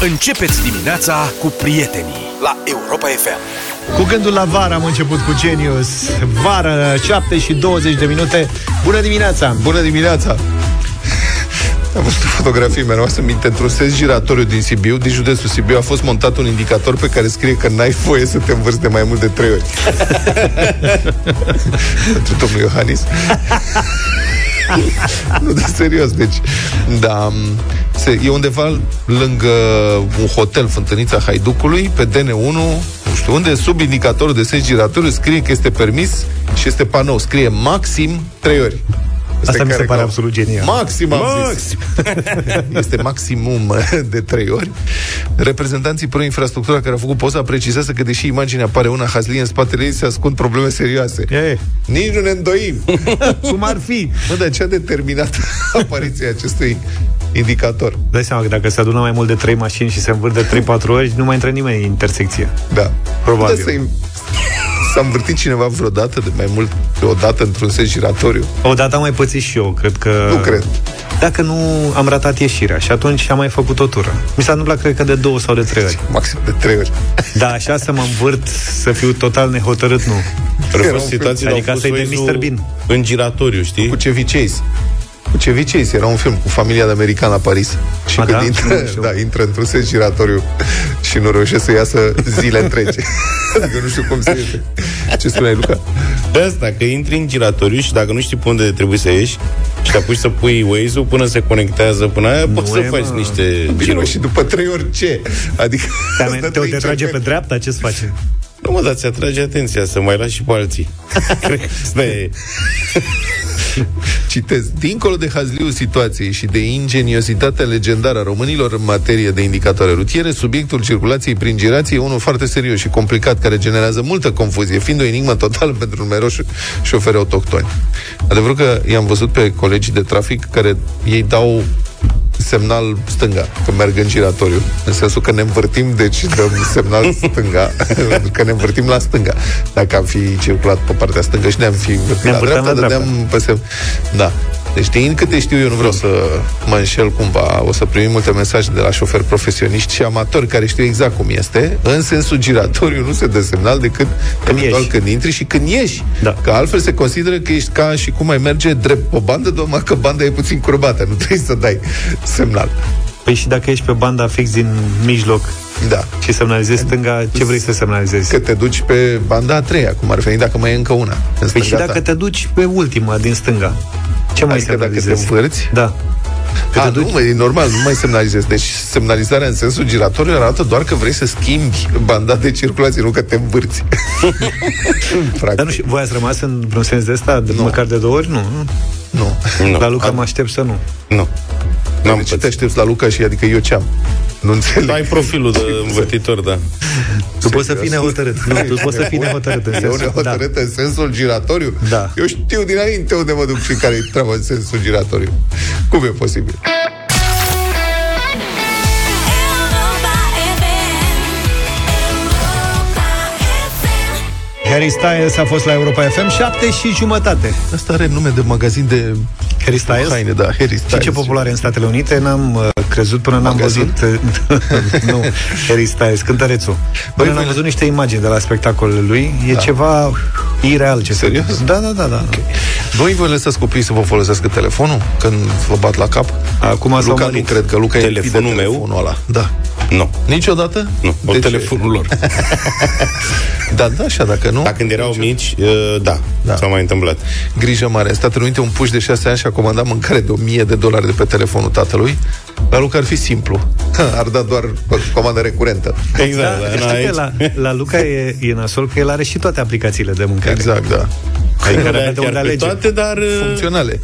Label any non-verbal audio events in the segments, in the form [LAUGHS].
Începeți dimineața cu prietenii la Europa FM. Cu gândul la vară am început cu Genius. Vară, 7 și 20 de minute. Bună dimineața! Bună dimineața! Am văzut o fotografie mereu să minte într-un sens giratoriu din Sibiu, din județul Sibiu, a fost montat un indicator pe care scrie că n-ai voie să te învârți de mai mult de trei ori. [LAUGHS] Pentru domnul Iohannis. [LAUGHS] nu, de serios, deci, da, se, e undeva lângă un hotel, Fântânița Haiducului, pe DN1, nu știu unde, sub indicatorul de sens giratoriu scrie că este permis și este panou, scrie maxim 3 ori. Asta mi se pare absolut genial. Maxim, am zis. [LAUGHS] este maximum de 3 ori. Reprezentanții pro infrastructura care au făcut poza precizează că deși imaginea apare una hazlie, în spatele ei se ascund probleme serioase. E. Nici nu ne îndoim. [LAUGHS] Cum ar fi? Mă, dar ce a determinat [LAUGHS] apariția acestui indicator? Dai seama că dacă se adună mai mult de 3 mașini și se învârt de 3-4 ori, nu mai intră nimeni în intersecție. Da. Probabil. Da, să S-a învârtit cineva vreodată de mai mult de o dată într-un sens giratoriu? Odată am mai pățit și eu, cred că... Nu cred. Dacă nu am ratat ieșirea și atunci am mai făcut o tură. Mi s-a întâmplat, cred că de două sau de trei ori. Maxim de trei ori. Da, așa să mă învârt, să fiu total nehotărât, nu. Ar Era fost un situații Adică de asta e de Mr. Bean. În giratoriu, știi? Cu Chevy Chase. Cu Chevy Chase era un film cu familia de american la Paris. Și A, când da? intră, Nu știu. da, intră într-un sens giratoriu și nu reușește să iasă zile întregi. [LAUGHS] adică nu știu cum se iese. Ce spuneai, Luca? De asta, că intri în giratoriu și dacă nu știi pe unde trebuie să ieși și te apuci să pui Waze-ul până se conectează până aia, poți să e, faci mă. niște Bine, mă, giruri. și după trei ori ce? Adică... Te, îți dă te, trei te trage pe încercări. dreapta, ce-ți face? Nu mă, dar ți atrage atenția să mai lași și pe alții. [LAUGHS] Cred că asta e. Citez. Dincolo de hazliul situației și de ingeniozitatea legendară a românilor în materie de indicatoare rutiere, subiectul circulației prin girație e unul foarte serios și complicat, care generează multă confuzie, fiind o enigmă totală [LAUGHS] pentru numeroși șoferi autohtoni. Adevărul că i-am văzut pe colegii de trafic care ei dau semnal stânga, că merg în giratoriu. În sensul că ne învârtim, deci dăm semnal [LAUGHS] stânga, pentru că ne învârtim la stânga. Dacă am fi circulat pe partea stângă și ne-am fi învârtit Ne la învârteam dreapta, la dreapta. dădeam pe sem... Da. Deci din câte știu eu, nu vreau să mă înșel cumva, o să primim multe mesaje de la șoferi profesioniști și amatori care știu exact cum este. În sensul giratoriu nu se dă semnal decât Când eventual ieși. când intri și când ieși. Da. Că altfel se consideră că ești ca și cum ai merge drept pe bandă, doar că banda e puțin curbată, nu trebuie să dai semnal. Păi și dacă ești pe banda fix din mijloc Da. și semnalizezi stânga, ce vrei să semnalizezi? Că te duci pe banda a treia, cum ar veni dacă mai e încă una. În Păi și stânga dacă ta. te duci pe ultima din stânga, ce mai Adică dacă te semnalizezi? învârți? Da. Că A, te duci... nu, mă, e normal, nu mai semnalizezi. Deci semnalizarea în sensul giratoriu arată doar că vrei să schimbi banda de circulație, nu că te învârți. [LAUGHS] Practic. Dar nu știu, voi ați rămas în vreun sens de ăsta, de, măcar de două ori? Nu. nu. Nu. La Luca mă aștept să nu. Nu. N-am De ce te pățit. aștepți la Luca și adică eu ce-am? Nu înțeleg. Ai profilul de învârtitor, da. Tu poți să fii nehotărât. Nu, tu poți să fii nehotărât în Eu sensul. nehotărât în sensul giratoriu? Da. Eu știu dinainte unde mă duc și care e treaba în sensul giratoriu. Cum e posibil? Harry Styles a fost la Europa FM 7 și jumătate. Asta are nume de magazin de Harry Styles? haine, da, Harry Și Styles. ce popular e în Statele Unite, n-am uh, crezut până n-am Magazin? văzut uh, [LAUGHS] Nu, Harry Styles, cântărețul Până n-am voi- văzut niște imagini de la spectacolele lui E Da. ceva ireal ce se Serios? întâmplă. Da, da, da, da. Voi vă lăsați copiii să vă folosească telefonul când vă bat la cap? Acum s-au Luca nu mărit. cred că Luca Telefonul e meu? telefonul ăla. Da. Nu. Niciodată? Nu. O De ce? telefonul lor. [LAUGHS] Da, da, așa, dacă nu... Dar când erau mici, uh, da, Da. s-a mai întâmplat. Grijă mare. În Statele Unite un puș de 6 ani și-a comandat mâncare de 1000 de dolari de pe telefonul tatălui. La Luca ar fi simplu. [LAUGHS] Ar da doar pe comandă recurentă. Exact, Da, da, știi aici. că la, la Luca e, e nasol că el are și toate aplicațiile de mâncare Exact, da. Adică Nu are le-ai de chiar unde pe alege toate, dar uh, Funcționale.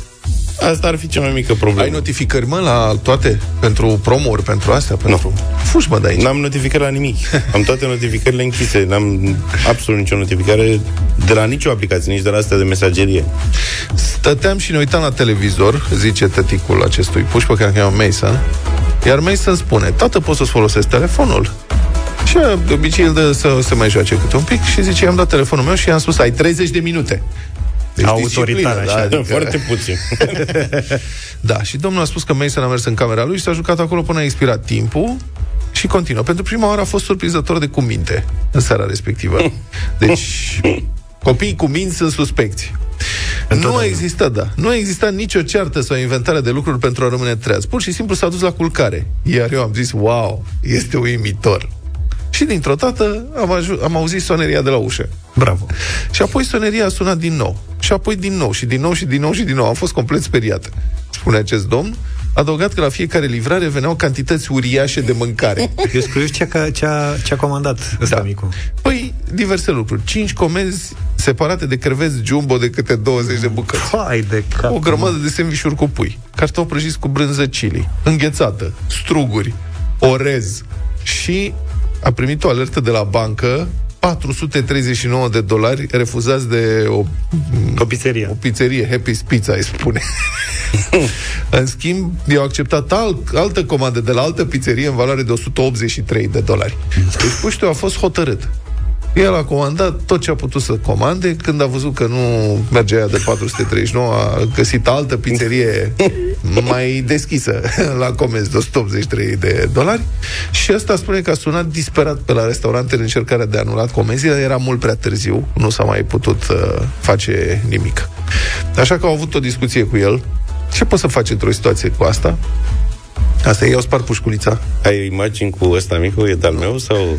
Asta ar fi cea mai mică problemă. Ai notificări, mă, la toate? Pentru promo pentru astea? Pentru... Fugi, mă, de aici. N-am notificări la nimic. Am toate notificările închise. N-am absolut nicio notificare de la nicio aplicație, nici de la astea de mesagerie. Stăteam și ne uitam la televizor, zice tăticul acestui puș pe care îl cheamă Mason, iar Mason spune, tată, poți să-ți folosesc telefonul? Și de obicei el dă să se mai joace câte un pic și zice, i-am dat telefonul meu și i-am spus, ai 30 de minute. Deci Autoritar, disciplină, așa. Da, adică, Foarte puțin. [LAUGHS] da, și domnul a spus că Mason a mers în camera lui și s-a jucat acolo până a expirat timpul Și continuă. Pentru prima oară a fost surprinzător de cuminte în seara respectivă. [LAUGHS] Deci, copiii cu minți sunt suspecți. Nu a existat, da. Nu a existat nicio ceartă sau inventare de lucruri pentru a rămâne treaz. Pur și simplu s-a dus la culcare. Iar eu am zis, wow, este uimitor. Și dintr-o dată am, aju- am auzit soneria de la ușă. Bravo. Și apoi soneria a sunat din nou. Și apoi din nou, și din nou, și din nou, și din nou. Am fost complet speriat, spune acest domn. Adăugat că la fiecare livrare veneau cantități uriașe de mâncare. [LAUGHS] Eu scriu ce a, ce a, ce a comandat ăsta da. micu. Păi, diverse lucruri. Cinci comenzi separate de creveți jumbo de câte 20 de bucăți. Hai de cap. O grămadă de sandvișuri cu pui, cartofi prăjiți cu brânză chili, înghețată, struguri, orez și a primit o alertă de la bancă 439 de dolari refuzați de o, o pizzerie. O pizzerie, Happy's Pizza, îi spune. [LAUGHS] în schimb, i-au acceptat alt, altă comandă de la altă pizzerie în valoare de 183 de dolari. Deci puștiu a fost hotărât. El a comandat tot ce a putut să comande. Când a văzut că nu merge aia de 439, a găsit altă pizzerie mai deschisă la comenzi de 183 de dolari. Și asta spune că a sunat disperat pe la restaurante în încercarea de a anulat comenzile. Era mult prea târziu, nu s-a mai putut uh, face nimic. Așa că au avut o discuție cu el. Ce poți să faci într-o situație cu asta? Asta e, eu spart pușculița. Ai imagini cu ăsta micu? E de-al meu sau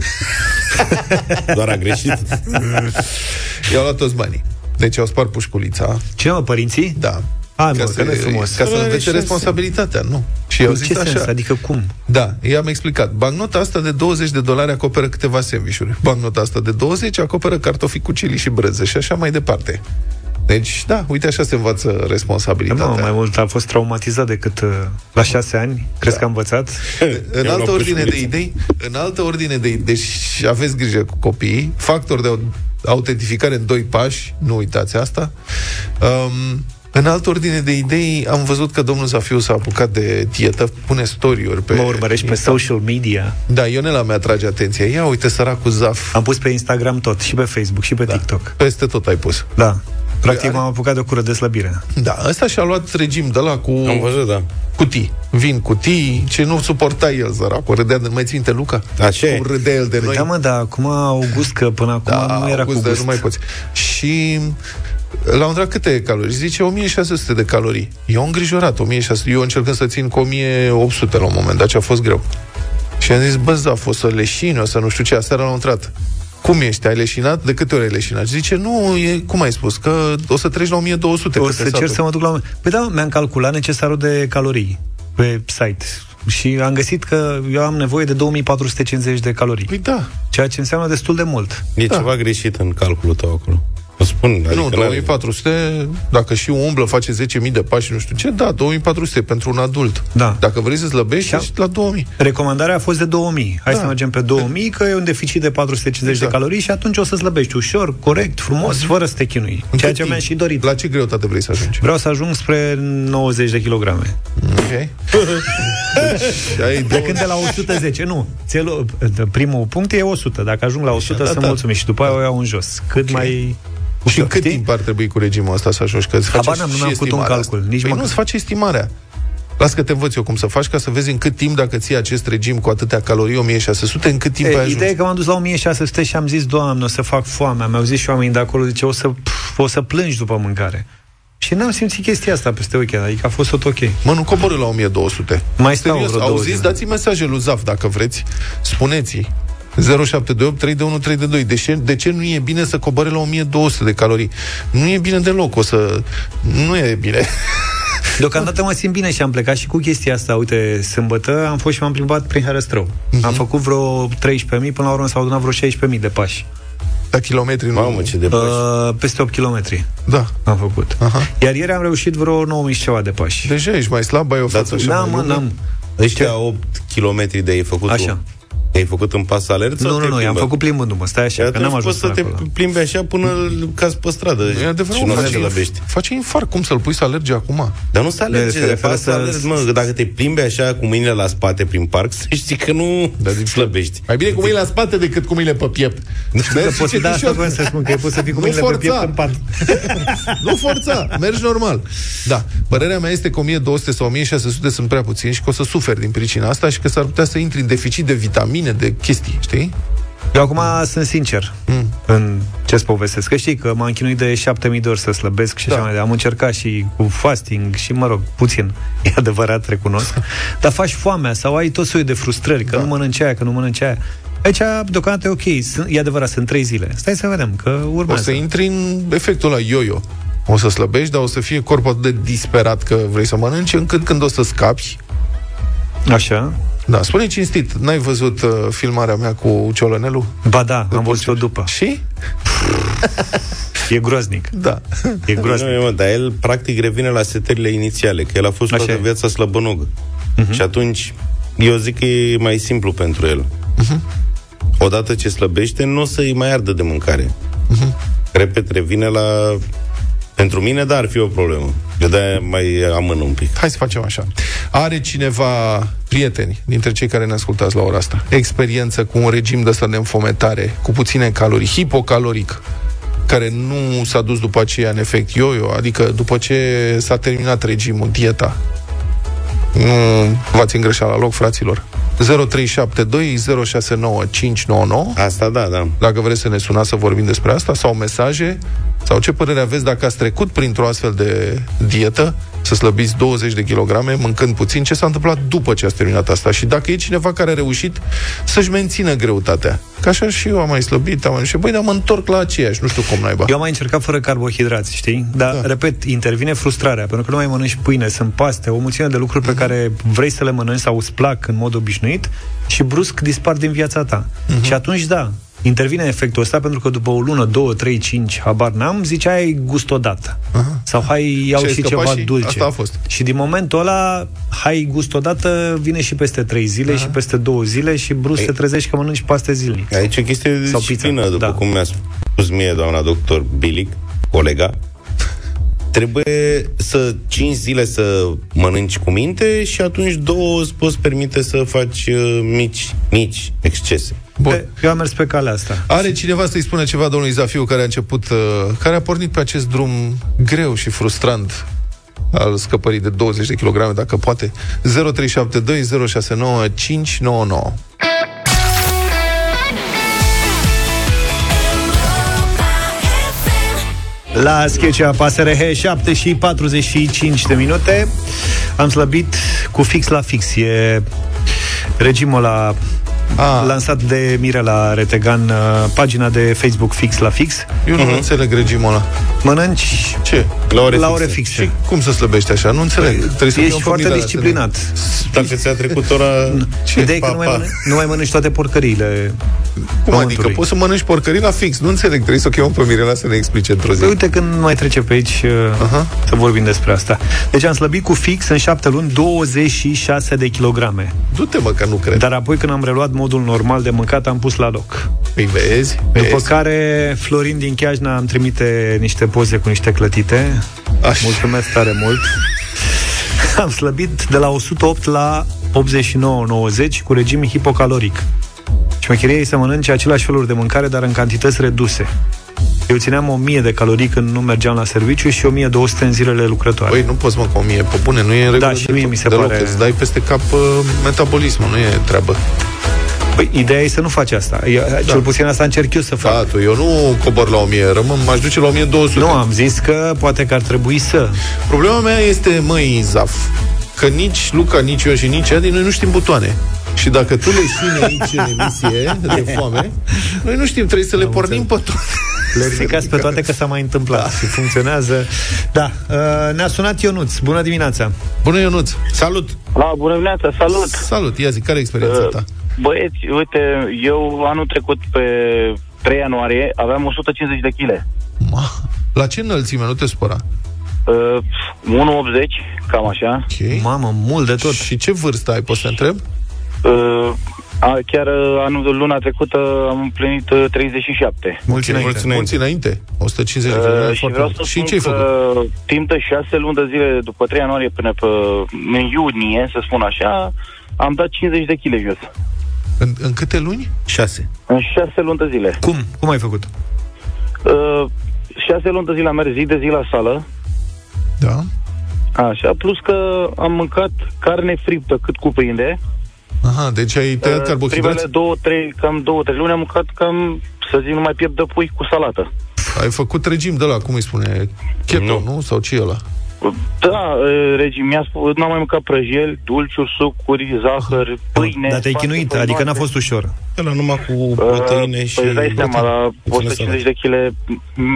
[LAUGHS] doar a greșit? I-au luat toți banii. Deci au spart pușculița. Ce, mă, părinții? Da. A, mă, ca să, frumos. Ca să învețe responsabilitatea, nu. Și eu zis ce așa. Sens? Adică cum? Da, i-am explicat. Bancnota asta de 20 de dolari acoperă câteva sandvișuri. Bancnota asta de 20 acoperă cartofi cu chili și brânză și așa mai departe. Deci, da, uite așa se învață responsabilitatea. Da, mai mult a fost traumatizat decât uh, la șase ani. Crezi da. că a învățat? [LAUGHS] în altă ordine de idei, în altă ordine de idei, deci aveți grijă cu copiii, factor de autentificare în doi pași, nu uitați asta. Um, în altă ordine de idei, am văzut că domnul Zafiu s-a apucat de dietă, pune story-uri pe... Mă urmărești pe social media. Da, Ionela mi atrage atenția. Ia uite, săracul Zaf. Am pus pe Instagram tot, și pe Facebook, și pe da. TikTok. Peste tot ai pus. Da. Practic m-am apucat de o cură de slăbire. Da, ăsta și-a luat regim de la cu... Am văzut, da. Cutii. Vin cutii, ce nu suporta el, săracul. Râdea de... Mai ținte Luca? Da, ce? Cum râdea el de păi noi. Da, mă, da, acum august, că până acum da, nu era august, cu gust. nu mai poți. Și la un câte calorii? Zice 1600 de calorii. Eu îngrijorat, 1600. Eu încercând să țin cu 1800 la un moment dat, ce a fost greu. Și am zis, bă, da, fost să leșini, o să nu știu ce, aseară l-am intrat. Cum ești? Ai leșinat? De câte ori ai leșinat? Zice, nu, e, cum ai spus, că o să treci la 1200. O să cer să mă duc la... Păi da, mi-am calculat necesarul de calorii pe site și am găsit că eu am nevoie de 2450 de calorii. Păi da. Ceea ce înseamnă destul de mult. E da. ceva greșit în calculul tău acolo. O spun, adică nu, 2400, dacă și umblă, face 10.000 de pași, nu știu ce, da, 2400 pentru un adult. Da. Dacă vrei să slăbești, ești la 2000. Recomandarea a fost de 2000. Hai da. să mergem pe 2000, că e un deficit de 450 exact. de calorii și atunci o să slăbești ușor, corect, frumos, mm-hmm. fără să te chinui. În ceea ce mi-am și dorit. La ce greutate vrei să ajungi? Vreau să ajung spre 90 de kilograme. Ok. [LAUGHS] deci, de când de la 110, nu. Țelul, primul punct e 100. Dacă ajung la 100, Așa, sunt da, mulțumit și după aia o iau în jos. Cât okay. mai și în cât știi? timp ar trebui cu regimul ăsta să ajungi? Că Habar n-am, nu mi-am făcut un calcul. Nici păi mă... nu-ți face estimarea. Las că te învăț eu cum să faci ca să vezi în cât timp, dacă ții acest regim cu atâtea calorii, 1600, în cât timp e, ai ajuns. Ideea e că m-am dus la 1600 și am zis, doamne, o să fac foame. Mi-au zis și oamenii de acolo, zice, o să, pf, o să plângi după mâncare. Și n-am simțit chestia asta peste weekend, adică a fost tot ok. Mă, nu coborâ la 1200. Mai stau Serios, vreo auziți, dați mesaje lui Zaf dacă vreți. Spuneți-i 0728 321 322. De ce, de ce nu e bine să coboare la 1200 de calorii? Nu e bine deloc, o să... Nu e bine. [LAUGHS] Deocamdată mă simt bine și am plecat și cu chestia asta. Uite, sâmbătă am fost și m-am plimbat prin Herăstrău. Uh-huh. Am făcut vreo 13.000, până la urmă s-au adunat vreo 16.000 de pași. La kilometri, nu? Mamă, ce de pași. Uh, peste 8 km. Da. Am făcut. Uh-huh. Iar ieri am reușit vreo 9.000 ceva de pași. Deja ești mai slab, ai o față da, așa. Da, mă, n-am. Ăștia 8 km de ai făcut Așa. Ai făcut în pas alert? sau Nu, te nu, nu, i-am plimbă? făcut plimbându-mă. Stai așa, Și că n-am atunci ajuns poți să până te acolo. plimbi așa până cazi pe stradă E adevărat, și nu mă, te face, slăbești. face infarct. Cum să-l pui să alerge acum? Dar nu se alerge, Se de referă pas să- alert, mă, că dacă te plimbi așa cu mâinile la spate prin parc, [LAUGHS] să știi că nu Dar zic- slăbești. Mai bine cu mâinile la spate decât cu mâinile pe piept. Să Mergi poți și da asta cetișor. voiam să spun că poți să fii cu Nu mâinile pe forța. piept în pat. [LAUGHS] Nu forța, mergi normal. Da, părerea mea este că 1200 sau 1600 sunt prea puțini și că o să suferi din pricina asta și că s-ar putea să intri în deficit de vitamine, de chestii, știi? Eu acum sunt sincer Mm. în ce-ți povestesc. Că știi că m-am chinuit de 7000 de ori să slăbesc și Da. așa mai departe. Am încercat și cu fasting și, mă rog, puțin. [LAUGHS] E adevărat, recunosc. Dar faci foamea sau ai tot soiul de frustrări, că Da. nu mănânci aia, că nu mănânci aia. Aici, deocamdată, e ok. Sunt, e adevărat, sunt trei zile. Stai să vedem, că O urmează. să intri în efectul la yo-yo. O să slăbești, dar o să fie corpul atât de disperat că vrei să mănânci, încât când o să scapi, Așa? da, spune cinstit, n-ai văzut uh, filmarea mea cu Ciolănelu? Ba da, am văzut-o după. Și? E groaznic. Da. E groaznic. Nu, mă, dar el practic revine la setările inițiale, că el a fost Așa toată e. Mhm. viața slăbănogă. Uh-huh. Și atunci, eu zic că e mai simplu pentru el. Mhm. Uh-huh. Odată ce slăbește, nu o să-i mai ardă de mâncare. Uh-huh. Repet, revine la... Pentru mine, dar ar fi o problemă. Eu de mai amân un pic. Hai să facem așa. Are cineva prieteni dintre cei care ne ascultați la ora asta, experiență cu un regim de ăsta de înfometare, cu puține calorii, hipocaloric, care nu s-a dus după aceea în efect yo-yo, adică după ce s-a terminat regimul, dieta. Nu v-ați îngreșat la loc, fraților. 0372 069 599 Asta da, da. dacă vreți să ne sunați să vorbim despre asta, sau mesaje, sau ce părere aveți dacă ați trecut printr-o astfel de dietă, să slăbiți 20 de kilograme, mâncând puțin, ce s-a întâmplat după ce ați terminat asta și dacă e cineva care a reușit să-și mențină greutatea. Că așa și eu am mai slăbit, am mai și băi, dar mă întorc la aceeași, nu știu cum naiba. Eu am mai încercat fără carbohidrați, știi? Dar, da. repet, intervine frustrarea, pentru că nu mai mănânci pâine, sunt paste, o mulțime de lucruri pe care vrei să le mănânci sau îți plac în mod obișnuit și brusc dispar din viața ta. Uh-huh. Și atunci, da, intervine efectul ăsta pentru că după o lună, două, trei, cinci, habar n-am, zicea ai gust odată. Uh-huh. Sau hai iau Și ai și scăpat ceva și dulce. asta a fost. Și din momentul ăla, hai gust odată, vine și peste trei zile uh-huh. și peste două zile și brusc Ei. te trezești că mănânci paste zilnic. Aici e o chestie de Sau disciplină, pizza, după da. cum mi-a spus mie doamna doctor Bilic, colega. Trebuie să 5 zile să mănânci cu minte și atunci două îți poți permite să faci uh, mici, mici excese. Bun. Eu am mers pe calea asta. Are cineva să-i spună ceva domnului Zafiu care a început, uh, care a pornit pe acest drum greu și frustrant al scăpării de 20 de kilograme, dacă poate. 0372 069 599. La Sketcha PSRH 7 și 45 de minute Am slăbit cu fix la fix E regimul la Ah. lansat de Mirela Retegan uh, Pagina de Facebook fix la fix Eu nu înțeleg regimul ăla. Mănânci Ce? La ore la fixe. ore fixe Și cum să slăbești așa? Nu înțeleg. Trebuie să fii Ești un foarte familie, disciplinat Dacă ți-a trecut ora... Ideea e că Pa, nu mai, pa. mănânci, nu mai mănânci toate porcăriile Cum adică? pământului. Poți să mănânci porcării la fix. Nu înțeleg. Trebuie să o chemăm pe Mirela să ne explice într-o zi. Păi uite când mai trece pe aici uh, Aha. Să vorbim despre asta Deci am slăbit cu fix în șapte luni 26 de kilograme Du-te, mă, că nu cred. Dar apoi când am reluat modul normal de mâncat Am pus la loc Păi vezi, vezi. După care Florin din Chiajna îmi trimite niște poze cu niște clătite Așa. Mulțumesc tare mult Am slăbit de la 108 la 89-90 cu regim hipocaloric Șmecheria e să mănânce același feluri de mâncare, dar în cantități reduse. Eu țineam 1000 de calorii când nu mergeam la serviciu și 1200 în zilele lucrătoare. Păi nu poți, mă, cu o mie pe bune, nu e în regulă Da, și de mie tot- mi se deloc, pare- Îți dai peste cap uh, metabolismul, nu e treabă. Păi, ideea e să nu faci asta. Eu, Cel puțin asta încerc eu să fac. Da, tu, eu nu cobor la 1000, rămân, m-aș duce la 1200. Nu, am zis că poate că ar trebui să. Problema mea este, măi, Zaf, că nici Luca, nici eu și nici Adi, noi nu știm butoane. Și dacă tu le știi aici în emisie de foame, noi nu știm, trebuie să le pornim pe toate. Le ridicați pe toate că s-a mai întâmplat da. și funcționează. Da, uh, ne-a sunat Ionuț. Bună dimineața! Bună, Ionuț! Salut! La, bună dimineața, salut! Salut, ia zi, care e experiența Uh, ta? Băieți, uite, eu anul trecut pe 3 ianuarie aveam 150 de kg. Ma, la ce înălțime, nu te spăra? Uh, 1,80, cam așa. Ok. Mamă, mult de tot. Și ce vârstă ai, poți să întreb? Uh, A, chiar uh, anul, luna trecută am împlinit uh, 37. Mulți înainte. Mulți înainte. înainte. 150 de Uh, km. și vreau să și spun ce ai făcut? că timp de șase luni de zile, după 3 ianuarie până pe, în iunie, să spun așa, am dat 50 de kg jos. În, în câte luni? 6. În șase luni de zile. Cum? Cum ai făcut? Uh, șase luni de zile am mers zi de zi la sală, Da. așa, plus că am mâncat carne friptă cât cuprinde. Aha, deci ai tăiat Uh, carbohidrați? Primele două, trei, cam două, trei luni am mâncat cam, să zic, numai piept de pui cu salată. Ai făcut regim de la, cum îi spune? Keto, nu? Nu. nu? Sau ce e ăla? Da, uh, regim, mi-a spus, n-am mai mâncat prăjeli, dulciuri, sucuri, zahăr, pâine. Dar te-ai paste chinuit, făinoase. adică n-a fost ușor. Ăla numai cu Uh, proteine și... Păi îți dai seama, la puțină 150 de kg,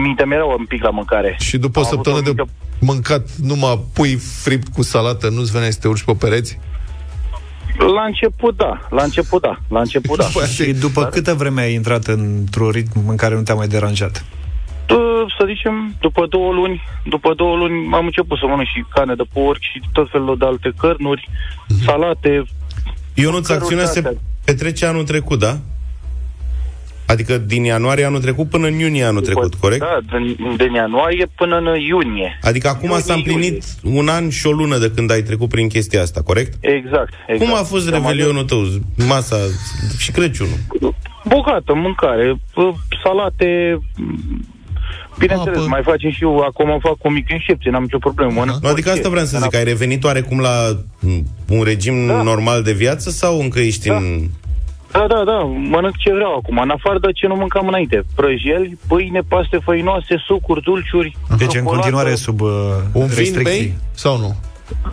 mintea mea era un pic la mâncare. Și după o Am avut săptămână de mică- mâncat numai pui fript cu salată, nu-ți venea să te urci pe pereți? La început, da. La început, da. La început, da. [LAUGHS] După aia Și te- după câtă vreme ai intrat într-un ritm în care nu te-a mai deranjat? Uh, Să zicem, după două luni, după două luni am început să mănânc și carne de porc și tot felul de alte cărnuri, Mhm. salate. Ionuț, Căruri acțiunea se de-astea. petrece anul trecut, da? Adică din ianuarie anul trecut până în iunie anul trecut, corect? Da, din, din ianuarie până în iunie. Adică acum Iunie, s-a împlinit un an și o lună de când ai trecut prin chestia asta, corect? Exact, exact. Cum a fost Cam revelionul tău, masa și Crăciunul? Bogată mâncare, uh, salate, mm, Bineînțeles, Apă. mai facem și eu, acum fac o mică înșepție, n-am nicio problemă. mănânc Nu, adică orice. asta vreau să zic, ai revenit oarecum la m, un regim Da. normal de viață sau încă ești Da. în... Da, da, da, mănânc ce vreau acum, în afară de ce nu mâncam înainte. Prăjeli, pâine, paste făinoase, sucuri, dulciuri, Deci în ciocolată. continuare sub uh, Un vin restricții. bei sau nu?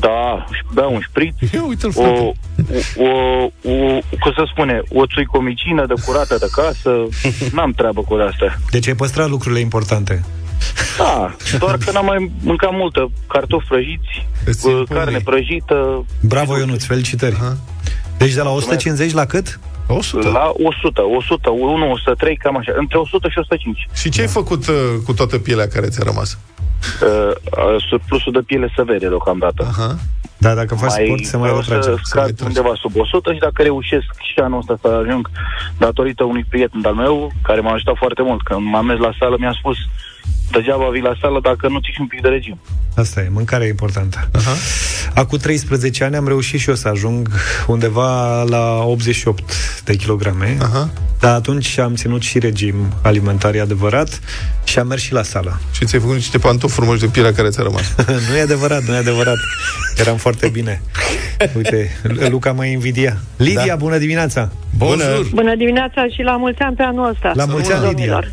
Da, beau un șpriț, Ia uite-l, o, frate. o, o, o, cum să spune, o țuicomicină de curată de casă, n-am treabă cu asta. Deci ai păstrat lucrurile importante. Da, doar că n-am mai mâncat multă cartofi prăjiți, Îți cu impune. carne prăjită, Bravo, Ionuț, felicitări. Aha. Deci de la 150 la cât? 100. la 100, 100, 1, 103, cam așa, între 100 și 105. Și ce ai făcut uh, cu toată pielea care ți-a rămas? Uh, uh, surplusul de piele se vede deocamdată. Aha. Da, dacă faci sport, se mai vreau retrage. să mai scad trage. undeva sub 100 și dacă reușesc și anul ăsta să ajung datorită unui prieten al meu, care m-a ajutat foarte mult. Când m-am mers la sală, mi-a spus degeaba vii la sală dacă nu ții și un pic de regim. Asta e, mâncarea e importantă. Aha. Acum 13 ani am reușit și eu să ajung undeva la 88 de kilograme. Aha. Dar atunci am ținut și regim alimentar, e adevărat, și am mers și la sală. Și ți-ai făcut niște pantofi frumoși de pielea care ți-a rămas. [LAUGHS] nu e adevărat, nu e adevărat. Eram foarte bine. Uite, Luca mă invidia. Lidia, da. bună dimineața! Bonjour! Bună dimineața și la mulți ani pe anul ăsta. La mulți ani, Lidia! domnilor.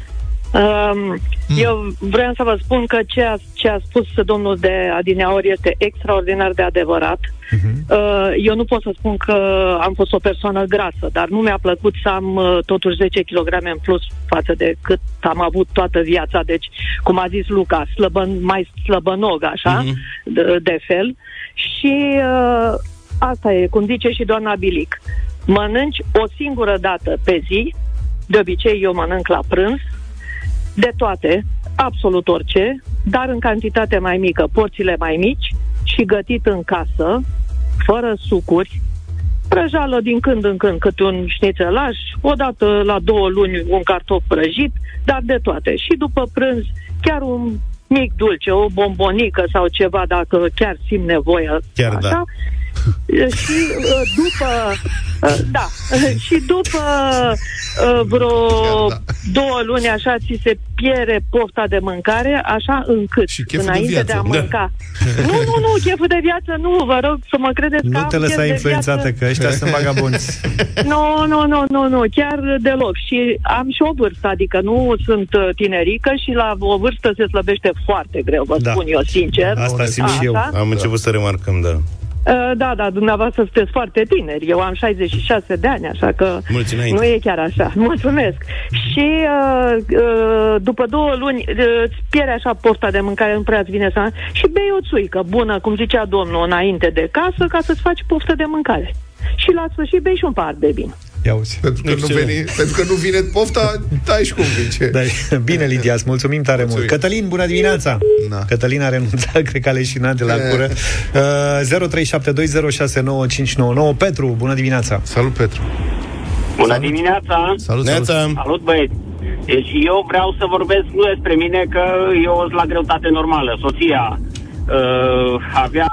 Um, eu vreau să vă spun că ce a, ce a spus domnul de Adineaur este extraordinar de adevărat. Mhm. Uh, eu nu pot să spun că am fost o persoană grasă, dar nu mi-a plăcut să am uh, totuși 10 kg în plus față de cât am avut toată viața. Deci, cum a zis Luca, slăbăn, mai slăbănog, așa, Mhm. de, de fel. Și uh, asta e, cum zice și doamna Bilic. Mănânci o singură dată pe zi, de obicei eu mănânc la prânz, de toate, absolut orice, dar în cantitate mai mică, porțiile mai mici și gătit în casă, fără sucuri, prăjală din când în când câte un șnițelaș, odată la două luni un cartof prăjit, dar de toate. Și după prânz chiar un mic dulce, o bombonică sau ceva dacă chiar simt nevoie. Chiar așa. da. Și uh, după, uh, da, și după uh, vreo Chiar da. două luni așa ți se pierde pofta de mâncare, așa încât Și cheful de înainte de, viață. a Da. mânca. Nu, nu, nu, cheful de viață nu, vă rog să mă credeți că Nu am te lăsa chef de influențată, viață. că ăștia sunt vagabonți. Nu, nu, nu, nu, nu, chiar deloc. Și am și o vârstă, adică nu sunt uh, tinerică și la o vârstă se slăbește foarte greu, vă Da. spun eu sincer. Asta simt și eu. Așa. Am început să remarcăm, da. Uh, Da, da, dumneavoastră sunteți foarte tineri. Eu am 66 de ani, așa că Mulți înainte. nu e chiar așa. [LAUGHS] Mulțumesc. Și uh, uh, după două luni uh, îți pierde așa pofta de mâncare, nu prea îți vine să... Și bei o țuică bună, cum zicea domnul, înainte de casă, ca să-ți faci poftă de mâncare. Și la sfârșit bei și un pahar de vin. Ia uzi. Pentru că, nu Excelent. veni, pentru că nu vine pofta, dai și cum vince. Da, bine, Lidia, îți mulțumim tare Mulțumim. mult. Cătălin, bună dimineața! Na. Cătălin a renunțat, [LAUGHS] cred că a leșinat de la cură. Uh, 0372069599. Petru, bună dimineața! Salut, Petru! Bună dimineața! Salut, Neața. salut. Salut băieți! Deci eu vreau să vorbesc nu despre mine că eu sunt la greutate normală. Soția uh, avea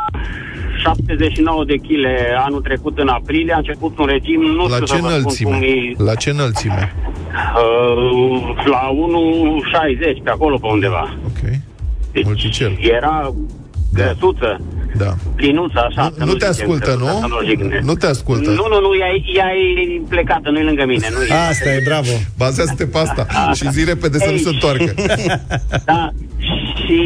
79 de kg anul trecut în aprilie, a început un regim, nu La știu ce să vă spun cum înălțime? e, La ce înălțime? uh, la 1,60 pe acolo pe undeva. Ok. Deci Multicel. era grăsuță, Da. plinuță, așa. Nu- să nu te zicem ascultă, că- nu? să nu jignesc. Nu te ascultă. Nu, nu, nu, ea, e- ea e plecată, nu e lângă mine. Nu e. Asta e, bravo. Bazează-te pe asta și zi repede să nu Ei. se întoarcă. [LAUGHS] Da. Și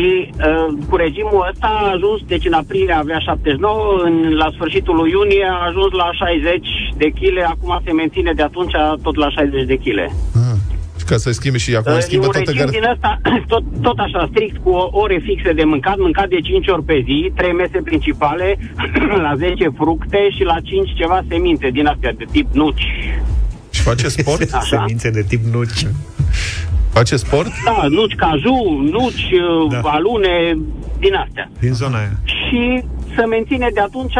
uh, cu regimul ăsta a ajuns, deci în aprilie avea 79, în, la sfârșitul lui iunie a ajuns la 60 de kg, acum se menține de atunci tot la 60 de kg. Ah, și ca să schimbe și acum Uh, e schimbă un toată regim gar... din ăsta, [CLEARS THROAT] tot, tot așa, strict, cu o- ore fixe de mâncat, mâncat de 5 ori pe zi, 3 mese principale, [CLEARS THROAT] la 10 fructe și la 5 ceva semințe din astea de tip nuci. Și face sport? Așa. Semințe de tip nuci. Face sport? Da, nuci caju, nuci, Da. da. alune, din astea. Din zona aia. și să menține de atunci,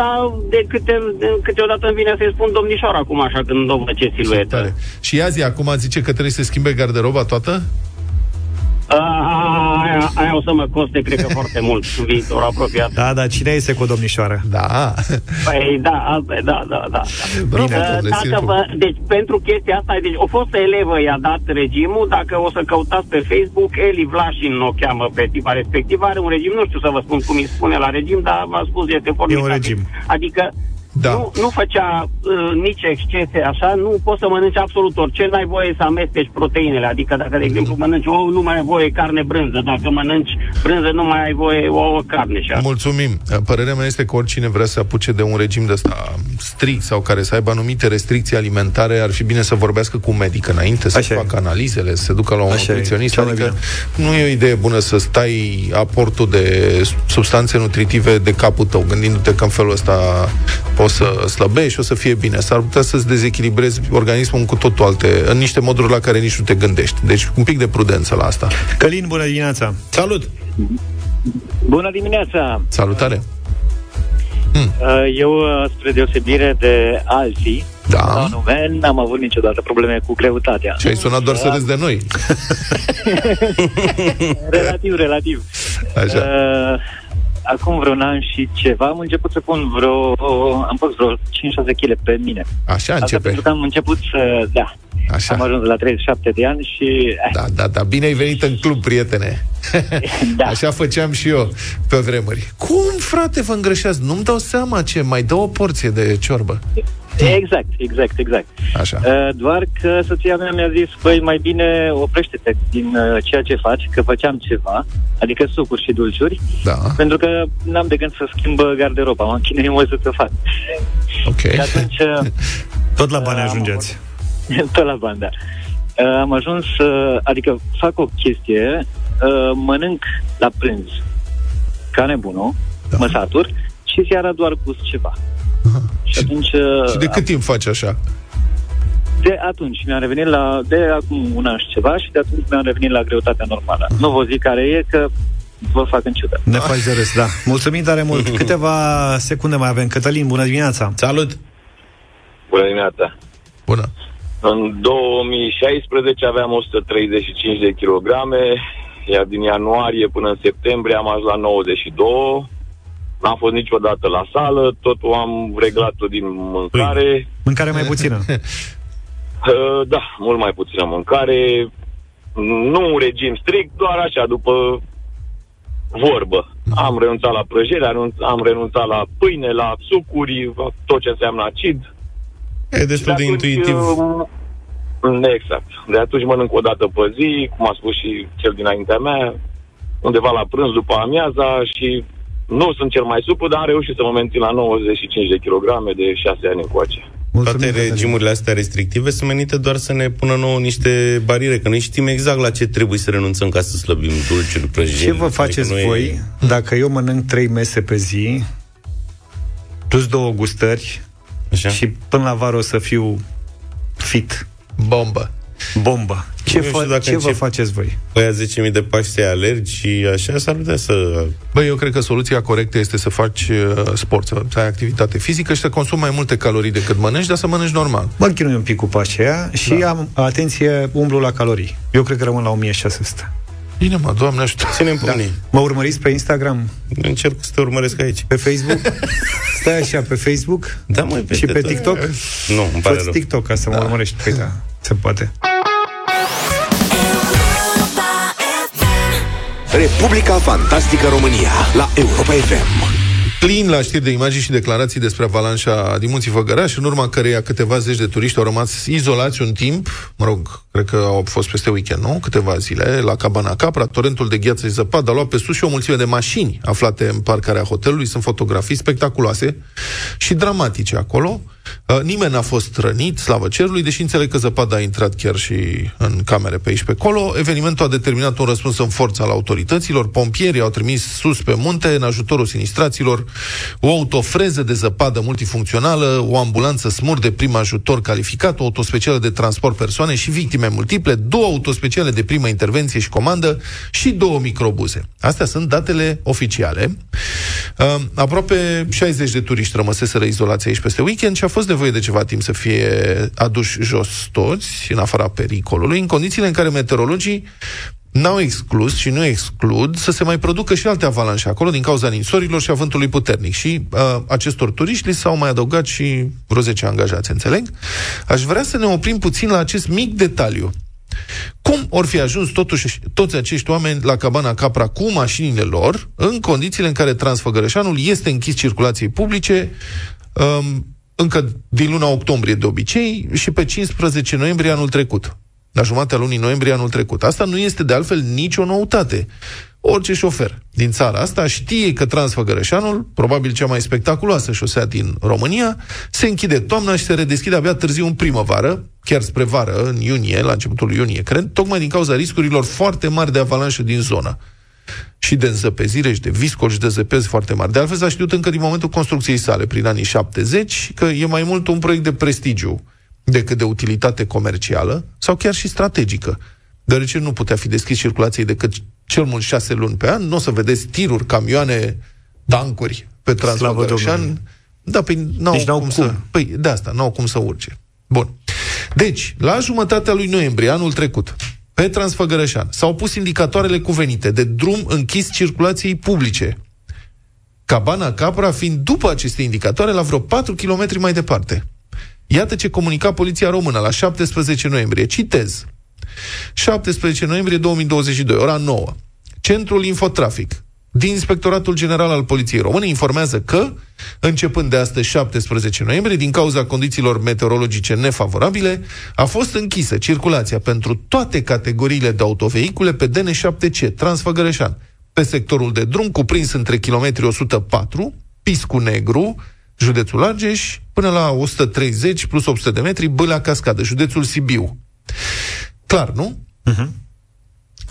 de, câte, de câteodată îmi vine să-i spun domnișoara acum, așa, când o văd ce siluetă. Tare. Și azi acum zice că trebuie să schimbe garderoba toată? A, aia, aia o să mă coste, cred că, foarte mult în viitor apropiat. Da, dar cine este cu o domnișoară? Da. Păi da, asta e, da, da, da. Bravo, Uh, domnule dacă Silviu. vă, deci pentru chestia asta, deci o fost elevă, i-a dat regimul, dacă o să căutați pe Facebook, Eli Vlașin o cheamă pe tipa respectivă, are un regim, nu știu să vă spun cum îi spune la regim, dar v-am spus, este formidabil. regim. Adică Da. nu, nu făcea uh, nici excese așa, nu poți să mănânci absolut orice, n-ai voie să amesteci proteinele, adică dacă, de exemplu, mănânci ouă, nu mai ai voie carne brânză, dacă mănânci brânză, nu mai ai voie ouă carne și așa. Mulțumim. Părerea mea este că oricine vrea să apuce de un regim de ăsta strict sau care să aibă anumite restricții alimentare, ar fi bine să vorbească cu un medic înainte, să Așa e. facă analizele, să se ducă la un Așa e, nutriționist. cel mai Adică nu e o idee bună să stai aportul de substanțe nutritive de capul tău, gândindu-te că în felul ăsta poți să slăbești și o să fie bine. S-ar putea să-ți dezechilibrezi organismul cu totul alte, în niște moduri la care nici nu te gândești. Deci un pic de prudență la asta. Călin, bună dimineața! Salut! Bună dimineața! Salutare! Uh, Eu, uh, spre deosebire de alții, Da. anume, n-am avut niciodată probleme cu greutatea. Și ai sunat doar să râzi de noi. [LAUGHS] Relativ, relativ. Așa. Uh, acum vreun an și ceva am început să pun vreo... Am pus vreo 5-6 kg pe mine. Așa Asta începe. pentru că am început să... Da. Așa. Am ajuns la 37 de ani și... eh, Da, da, da, bine ai venit în club, prietene. [LAUGHS] Da. Așa făceam și eu pe vremuri. Cum, frate, vă îngrășați? Nu-mi dau seama ce, mai dă o porție de ciorbă. Exact, exact, exact. Așa. Uh, doar că soția mea mi-a zis, băi, mai bine oprește-te din uh, ceea ce faci, că făceam ceva, adică sucuri și dulciuri, Da, pentru că n-am de gând să schimb garderoba, mă închinui mult să fac. ok. Și atunci, uh, [LAUGHS] Tot la bani Am ajungeți. [LAUGHS] tot la banda. Uh, am ajuns, uh, adică fac o chestie, uh, mănânc la prânz ca nebunul, Da. mă satur, și seara doar gust ceva. Și atunci... uh, Și de cât timp faci așa? De atunci mi-am revenit la... De acum un an și ceva și de atunci mi-am revenit la greutatea normală. Nu vă zic care e, că vă fac în ciudă. Ne faci de râs, da. Mulțumim tare mult. [LAUGHS] Câteva secunde mai avem. Cătălin, bună dimineața! Salut! Bună dimineața! Bună. În 2016 aveam 135 de kilograme, iar din ianuarie până în septembrie am ajuns la 92. N-am fost niciodată la sală, totul am reglat-o din mâncare. Mâncare mai puțină. [LAUGHS] Uh, da, mult mai puțină mâncare. Nu un regim strict, doar așa, după vorbă. Am renunțat la prăjire, am renunț- am renunțat la pâine, la sucuri, la tot ce înseamnă acid. E destul de atunci, intuitiv. uh, Exact. De atunci mănânc o dată pe zi, cum a spus și cel dinaintea mea, undeva la prânz după amiaza și nu sunt cel mai suplu, dar am reușit să mă mențin la 95 de kilograme de 6 ani încoace. Mulțumim, Toate Cătălin. regimurile astea restrictive sunt menite doar să ne pună nouă niște bariere, că noi știm exact la ce trebuie să renunțăm ca să slăbim dulciuri, prăjiri. Ce vă faceți Adică voi dacă eu mănânc trei mese pe zi, plus două gustări Așa? și până la vară o să fiu fit, Bombă. bombă. Ce, Nu știu fa- dacă ce vă încep- faceți voi? Păi 10.000 de pași să alergi și așa s-ar putea să... Băi, eu cred că soluția corectă este să faci uh, sport, să, să ai activitate fizică și să consumi mai multe calorii decât mănânci, dar să mănânci normal. Mă chinui un pic cu pașii aia și da. am, atenție, umblu la calorii. Eu cred că rămân la 1600. Bine, mă, Doamne ajută. Ținem pumnii. Mă urmăriți pe Instagram, Încerc să te urmăresc aici. pe Facebook? Stai așa, pe Facebook Da, măi, și peste pe tot. TikTok? Nu, îmi pare Fă-ți rău. TikTok ca să mă urmărești. Păi da, se poate. Republica Fantastică România la Europa FM. Plin la știri de imagini și declarații despre avalanșa din Munții Făgăraș, în urma căreia câteva zeci de turiști au rămas izolați un timp, mă rog, cred că au fost peste weekend, nu? Câteva zile, la Cabana Capra, torentul de gheață și zăpadă a luat pe sus și o mulțime de mașini aflate în parcarea hotelului, sunt fotografii spectaculoase și dramatice acolo. Uh, Nimeni n-a fost rănit, slavă cerului, deși înțeleg că zăpada a intrat chiar și în camere pe aici pe acolo. Evenimentul a determinat un răspuns în forță al autorităților. Pompierii au trimis sus pe munte, în ajutorul sinistraților, o autofreză de zăpadă multifuncțională, o ambulanță smur de prim ajutor calificat, o autospecială de transport persoane și victime multiple, două autospeciale de primă intervenție și comandă și două microbuze. Astea sunt datele oficiale. Uh, aproape 60 de turiști rămăseseră izolați aici peste weekend și a fost nevoie de ceva timp să fie aduși jos toți, în afara pericolului, în condițiile în care meteorologii n-au exclus și nu exclud să se mai producă și alte avalanșe acolo din cauza ninsorilor și a vântului puternic. Și uh, acestor turiști li s-au mai adăugat și vreo 10 angajați, înțeleg? Aș vrea să ne oprim puțin la acest mic detaliu. Cum or fi ajuns totuși toți acești oameni la cabana Capra cu mașinile lor, în condițiile în care Transfăgărășanul este închis circulației publice, um, încă din luna octombrie de obicei și pe 15 noiembrie anul trecut. La jumatea lunii noiembrie anul trecut. Asta nu este de altfel nicio noutate. Orice șofer din țara asta știe că Transfăgărășanul, probabil cea mai spectaculoasă șosea din România, se închide toamna și se redeschide abia târziu în primăvară, chiar spre vară, în iunie, la începutul iunie, cred, tocmai din cauza riscurilor foarte mari de avalanșă din zonă și de înzăpezire și de viscol și de zăpezi foarte mari. De altfel s-a știut încă din momentul construcției sale, prin anii 70, că e mai mult un proiect de prestigiu decât de utilitate comercială sau chiar și strategică. Deoarece nu putea fi deschis circulației decât cel mult șase luni pe an, nu o să vedeți tiruri, camioane, tancuri pe Slavă Transfăgărășan. Domnului. Da, păi n-au, Deci n-au cum, cum. să... Păi, de asta, n-au cum să urce. Bun. Deci, la jumătatea lui noiembrie, anul trecut, pe Transfăgărășan, s-au pus indicatoarele cuvenite de drum închis circulației publice. Cabana Capra fiind după aceste indicatoare la vreo 4 km mai departe. Iată ce comunica Poliția Română la 17 noiembrie. Citez. 17 noiembrie 2022, ora 9. Centrul Infotrafic din Inspectoratul General al Poliției Române informează că, începând de astăzi 17 noiembrie, din cauza condițiilor meteorologice nefavorabile, a fost închisă circulația pentru toate categoriile de autovehicule pe DN7C, Transfăgărășan, pe sectorul de drum cuprins între kilometri 104, Piscu Negru, județul Argeș, până la 130 plus 800 de metri, Bâlea Cascadă, județul Sibiu. Clar, nu?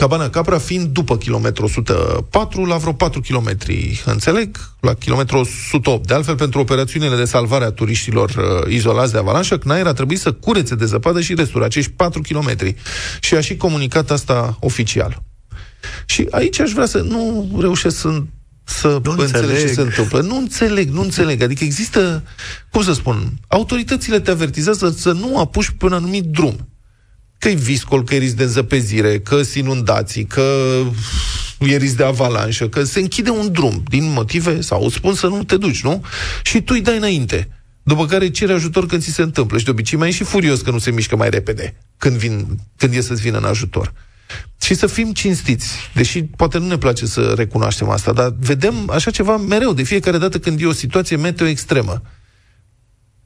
Cabana Capra fiind după kilometru 104 la vreo 4 km, înțeleg, la kilometru 108. De altfel, pentru operațiunile de salvare a turiștilor uh, izolați de avalanșă, CNAIR a trebuit să curețe de zăpadă și resturi, acești 4 km. Și a și comunicat asta oficial. Și aici aș vrea să nu reușesc să să Nu înțeleg ce înțeleg. se întâmplă. Nu înțeleg, nu înțeleg. Adică există, cum să spun, autoritățile te avertizează să nu apuci pe un anumit drum că e viscol, că e risc de înzăpezire, că sunt inundații, că e risc de avalanșă, că se închide un drum din motive, sau îți spun să nu te duci, nu? Și tu îi dai înainte. După care cere ajutor când ți se întâmplă. Și de obicei mai e și furios că nu se mișcă mai repede când, vin, când e să-ți vină în ajutor. Și să fim cinstiți, deși poate nu ne place să recunoaștem asta, dar vedem așa ceva mereu, de fiecare dată când e o situație meteo extremă.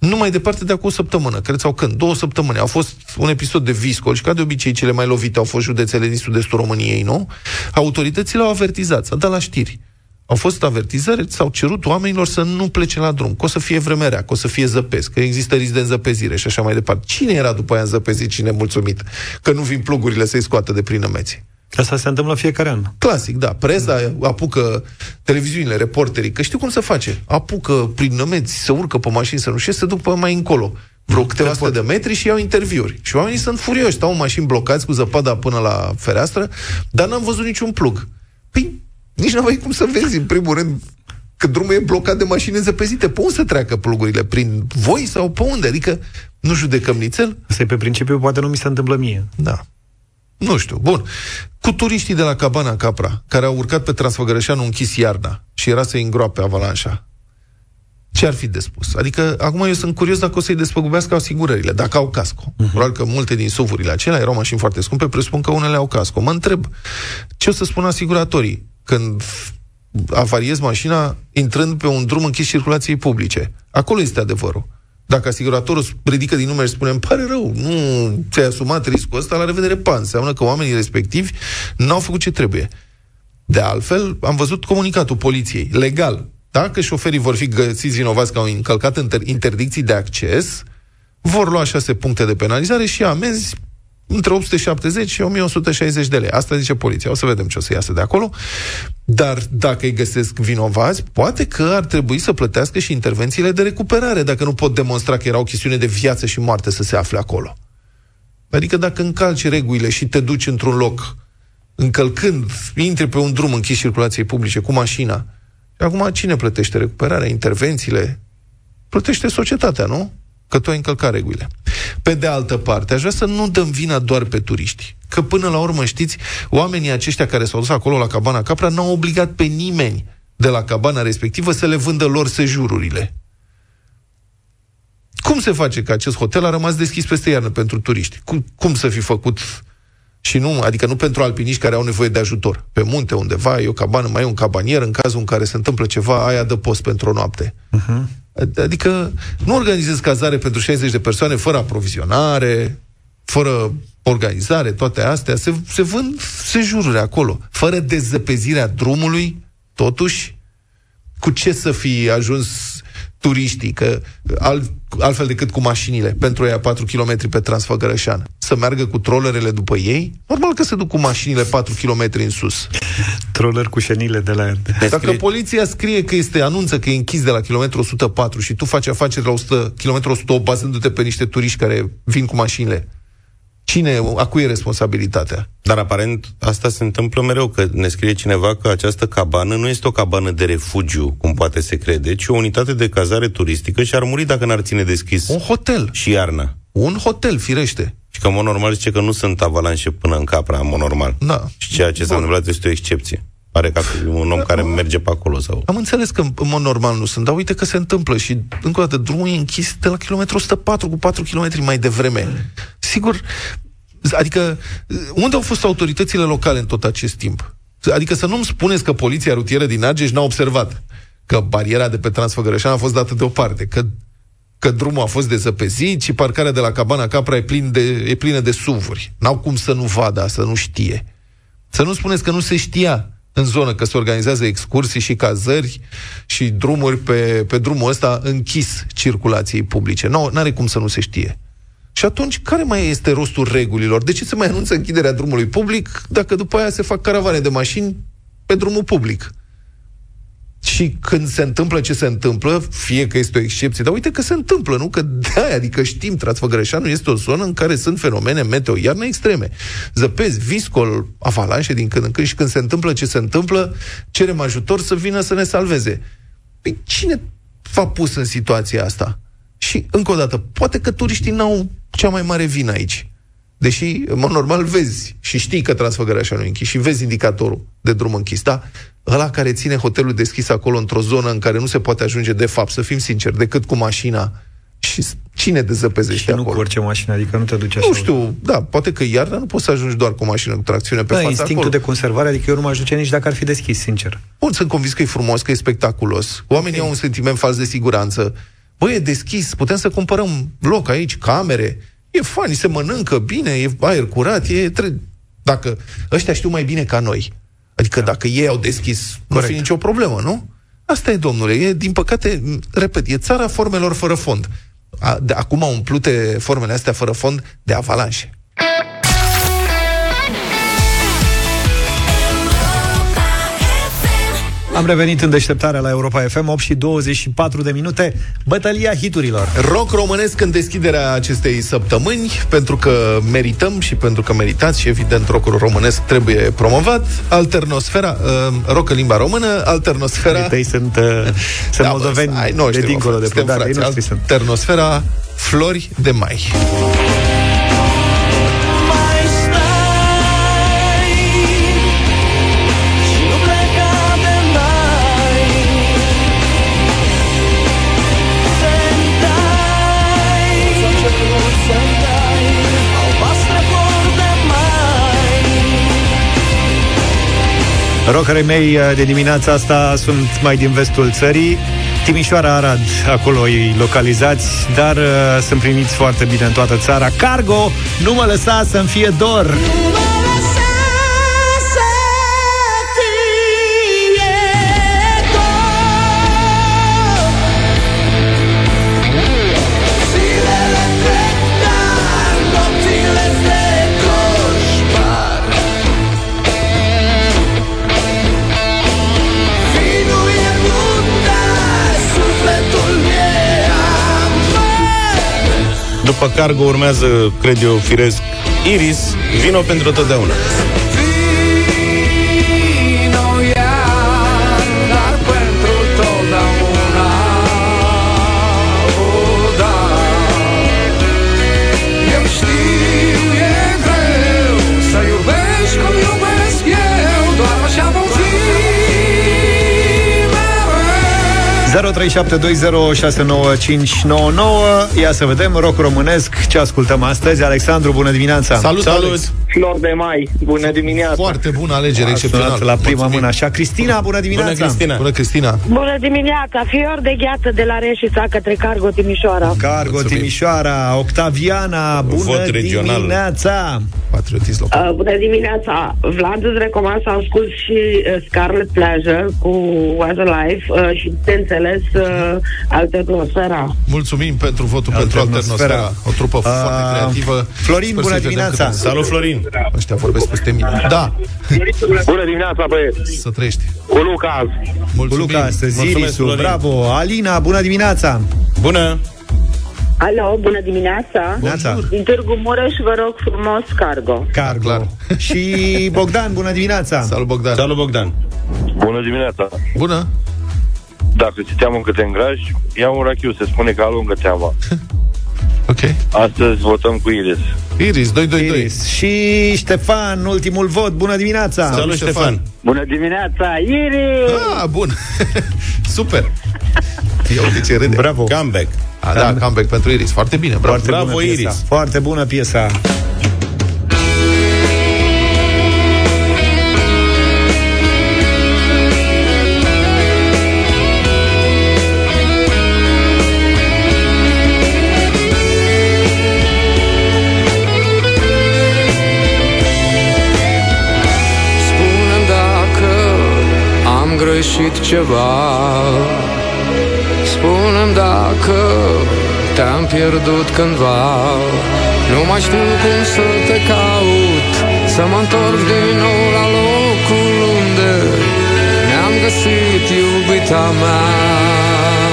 Nu mai departe de acum o săptămână, cred sau când, două săptămâni, au fost un episod de viscol și ca de obicei cele mai lovite au fost județele din sud-estul României, nu? Autoritățile au avertizat, s-a dat la știri. Au fost avertizări, s-au cerut oamenilor să nu plece la drum, că o să fie vreme rea, că o să fie zăpesc, că există risc de înzăpezire și așa mai departe. Cine era după aia înzăpezit și nemulțumit? Că nu vin plugurile să-i scoată de prin nămeții. Asta se întâmplă fiecare an. Clasic, da. Presa apucă televiziunile, reporterii, că știu cum se face. Apucă prin nămeți, să urcă pe mașini, să nu și se duc pe mai încolo. vreo câteva sute de metri și iau interviuri. Și oamenii sunt furioși, stau în mașini blocați cu zăpada până la fereastră, dar n-am văzut niciun plug. Păi, nici nu ai cum să vezi, în primul rând, că drumul e blocat de mașini zăpezite. Pe unde să treacă plugurile? Prin voi sau pe unde? Adică nu judecăm nițel? Asta e pe principiu, poate nu mi se întâmplă mie. Da. Nu știu. Bun. Cu turiștii de la Cabana Capra, care au urcat pe Transfăgărășanu închis iarna și era să-i îngroape avalanșa, ce ar fi de spus? Adică, acum eu sunt curios dacă o să-i despăgubească asigurările, dacă au casco. Uh-huh. Probabil că multe din suvurile acelea erau mașini foarte scumpe, presupun că unele au casco. Mă întreb, ce o să spun asiguratorii când avariez mașina intrând pe un drum închis circulației publice? Acolo este adevărul. Dacă asiguratorul ridică din nume și spune, îmi pare rău, nu ți-ai asumat riscul ăsta, la revedere, pan. Înseamnă că oamenii respectivi n-au făcut ce trebuie. De altfel, am văzut comunicatul poliției, legal. Dacă șoferii vor fi găsiți vinovați că au încălcat inter- interdicții de acces, vor lua șase puncte de penalizare și amenzi între 870 și 1160 de lei. Asta zice poliția. O să vedem ce o să iasă de acolo. Dar dacă îi găsesc vinovați, poate că ar trebui să plătească și intervențiile de recuperare, dacă nu pot demonstra că era o chestiune de viață și moarte să se afle acolo. Adică dacă încalci regulile și te duci într-un loc, încălcând, intri pe un drum închis circulației publice cu mașina, acum cine plătește recuperarea, intervențiile? Plătește societatea, nu? Că tu ai încălcat regulile. Pe de altă parte, aș vrea să nu dăm vina doar pe turiști. Că până la urmă, știți, oamenii aceștia care s-au dus acolo la cabana Capra n-au obligat pe nimeni de la cabana respectivă să le vândă lor sejururile. Cum se face că acest hotel a rămas deschis peste iarnă pentru turiști? Cum, cum să fi făcut și nu, adică nu pentru alpiniști care au nevoie de ajutor. Pe munte undeva e o cabană, mai e un cabanier, în cazul în care se întâmplă ceva, aia dă post pentru o noapte. Uh-huh. Adică nu organizezi cazare pentru 60 de persoane fără aprovizionare, fără organizare, toate astea. Se, se vând sejururi acolo, fără dezăpezirea drumului, totuși, cu ce să fi ajuns turiștii, că alt, altfel decât cu mașinile, pentru ea 4 km pe Transfăgărășan, să meargă cu trollerele după ei? Normal că se duc cu mașinile 4 km în sus. Troller cu șenile de la ea. Dacă poliția scrie că este, anunță că e închis de la kilometru 104 și tu faci afaceri la 100, km 108 bazându-te pe niște turiști care vin cu mașinile, Cine, a cui e responsabilitatea? Dar aparent asta se întâmplă mereu, că ne scrie cineva că această cabană nu este o cabană de refugiu, cum poate se crede, ci o unitate de cazare turistică și ar muri dacă n-ar ține deschis Un hotel. Și iarna. Un hotel, firește. Și că, în mod normal, zice că nu sunt avalanșe până în Capra, în mod normal. Da. Și ceea ce Bun. s-a întâmplat este o excepție. Pare ca un om care merge pe acolo. sau. Am înțeles că în mod normal nu sunt, dar uite că se întâmplă și, încă o dată, drumul e închis de la kilometru 104 cu 4 km mai devreme. Sigur, Adică, unde au fost autoritățile locale în tot acest timp? Adică să nu-mi spuneți că poliția rutieră din Argeș n-a observat că bariera de pe Transfăgărășan a fost dată deoparte, că, că drumul a fost dezăpezit și parcarea de la Cabana Capra e, plin de, e plină de suvuri. N-au cum să nu vadă, să nu știe. Să nu spuneți că nu se știa în zonă că se organizează excursii și cazări și drumuri pe, pe drumul ăsta închis circulației publice. Nu are cum să nu se știe. Și atunci, care mai este rostul regulilor? De ce se mai anunță închiderea drumului public dacă după aia se fac caravane de mașini pe drumul public? Și când se întâmplă ce se întâmplă, fie că este o excepție, dar uite că se întâmplă, nu? Că de aia, adică știm, Transfăgărășanu este o zonă în care sunt fenomene meteo iarnă extreme. Zăpezi, viscol, avalanșe din când în când și când se întâmplă ce se întâmplă, cerem ajutor să vină să ne salveze. Păi cine v-a pus în situația asta? Și, încă o dată, poate că turiștii n-au cea mai mare vină aici. Deși, în mod normal, vezi și știi că transfăgărea așa nu e închis și vezi indicatorul de drum închis, da? Ăla care ține hotelul deschis acolo într-o zonă în care nu se poate ajunge, de fapt, să fim sinceri, decât cu mașina și cine dezăpezește și acolo? nu cu orice mașină, adică nu te duci așa. Nu știu, da, poate că iarna nu poți să ajungi doar cu o mașină cu tracțiune pe da, față instinctul acolo. de conservare, adică eu nu mă ajunge nici dacă ar fi deschis, sincer. Bun, sunt convins că e frumos, că e spectaculos. Oamenii okay. au un sentiment fals de siguranță. Băi, e deschis, putem să cumpărăm loc aici, camere, e fain, se mănâncă bine, e aer curat, e... Tre- dacă ăștia știu mai bine ca noi, adică da. dacă ei au deschis, nu fi nicio problemă, nu? Asta e, domnule, e, din păcate, repet, e țara formelor fără fond. A, de, acum au umplute formele astea fără fond de avalanșe. Am revenit în deșteptarea la Europa FM 8 și 24 de minute Bătălia hiturilor Rock românesc în deschiderea acestei săptămâni Pentru că merităm și pentru că meritați Și evident rockul românesc trebuie promovat Alternosfera, uh, rock în limba română Alternosfera Tăi sunt, uh, [LAUGHS] sunt Da, bă, moldoveni ai noștri, de mă, dincolo de suntem Prut, da, ei frați. noștri sunt. Alternosfera Flori de mai Rockerii mei uh, de dimineața asta sunt mai din vestul țării. Timișoara, Arad, acolo îi localizați Dar uh, sunt primiți foarte bine în toată țara. Cargo, nu mă lăsa să-mi fie dor După cargo urmează, cred eu, firesc, Iris, vino pentru totdeauna. Ia să vedem, rock românesc Ce ascultăm astăzi? Alexandru, bună dimineața Salut, Salut! Alex! Flor de mai, bună dimineața! Foarte bună alegere, A excepțional sunat la prima Mulțumim. mână așa Cristina, bună dimineața Bună, Cristina! Bună, Cristina Bună dimineața, fior de gheață de la Reșița către Cargo Timișoara. Cargo Mulțumim. Timișoara, Octaviana, bună Vot regional. dimineața Patriotism local Uh, bună dimineața! Vlad, îți recomand să ascult și uh, Scarlet Pleasure cu Was Alive uh, și, de înțeles, uh, Alternosfera. Mulțumim pentru votul pentru Alternosfera. Alternosfera O trupă Ah, foarte creativă Florin, Sper bună să-i vedem dimineața. cât de- Salut, Florin! Ăștia vorbesc peste mine Da, [LAUGHS] Bună dimineața, băieți! să trăiești Cu Lucas! Cu Mulțumim Luca astăzi, Mulțumesc, Irisu, Florin. bravo Alina, bună dimineața Bună! Alo, bună dimineața! Neața. Din Târgu Mureș vă rog frumos cargo. Cargo Clar. Și Bogdan, bună dimineața Salut, Bogdan Salut, Bogdan! Bună dimineața! Bună Dacă ți teamă încă te îngrași, ia un rachiu, se spune că alungă teama. [LAUGHS] Ok Astăzi votăm cu Iris. Iris, 222 Iris. Și Ștefan, ultimul vot, bună dimineața Salut, Ștefan! Bună dimineața, Iris! Ah, bun [LAUGHS] Super Eu de ce râde Bravo Comeback! A, da, comeback pentru Iris Foarte bine, bravo Foarte Bravo, bună piesa. Iris. Foarte bună piesa greșit ceva. Spune dacă te-am pierdut cândva. Nu mai știu cum să te caut Să mă întorc din nou la locul unde Ne-am găsit iubita mea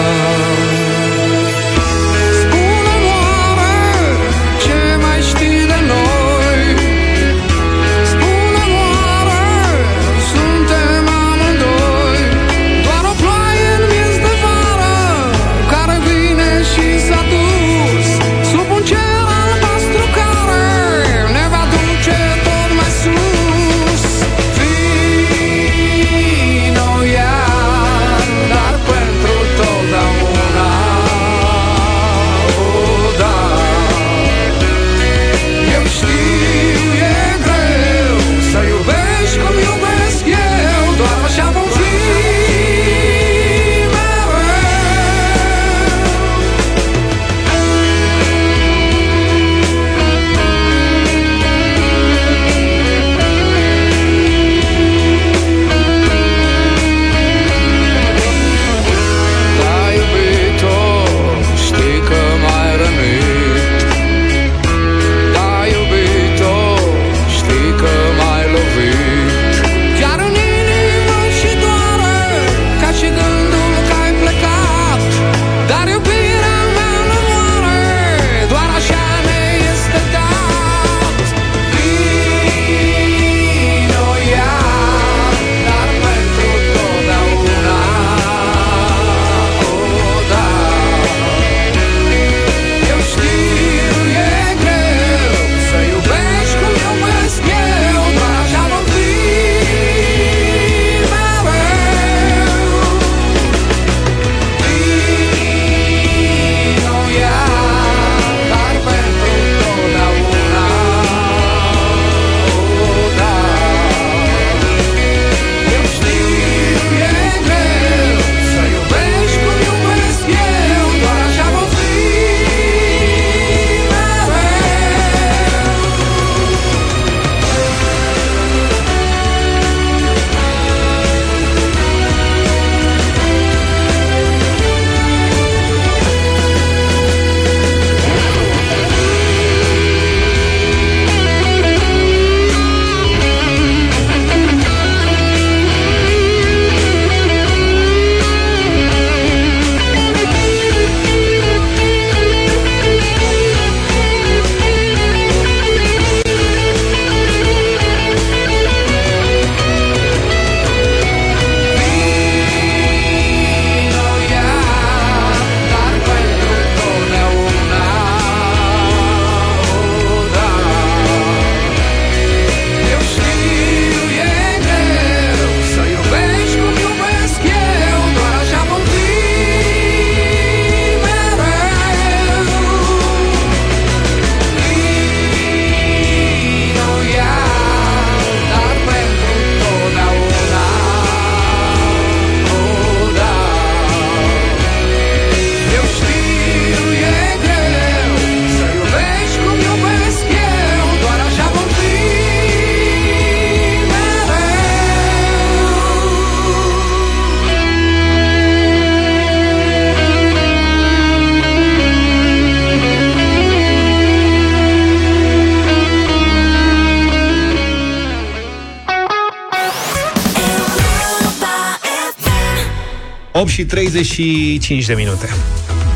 35 de minute.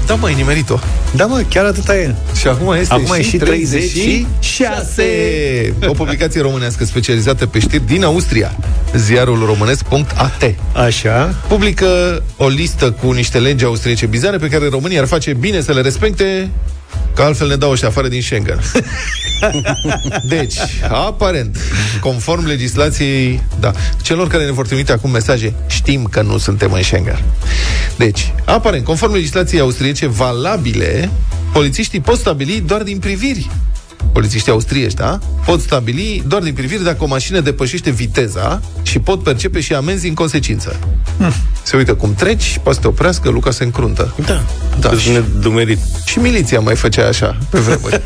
Da, mă, ai nimerit-o. Da, mă, chiar atâta e. Și acum este Acum e și 36. O publicație românească specializată pe știri din Austria, ziarul românesc.at. Așa. Publică o listă cu niște legi austriece bizare pe care România ar face bine să le respecte Că altfel ne dau ăștia afară din Schengen. [LAUGHS] [LAUGHS] Deci, aparent, conform legislației, da, celor care ne vor trimite acum mesaje, știm că nu suntem în Schengen. Deci, aparent, conform legislației austriece valabile, polițiștii pot stabili doar din priviri polițiștii austriești, da? Pot stabili doar din priviri dacă o mașină depășește viteza și pot percepe și amenzi în consecință. Hmm. Se uită cum treci, poate să te oprească, Luca se încruntă. Da. Da. Și nedumerit. Și miliția mai făcea așa, pe vremuri.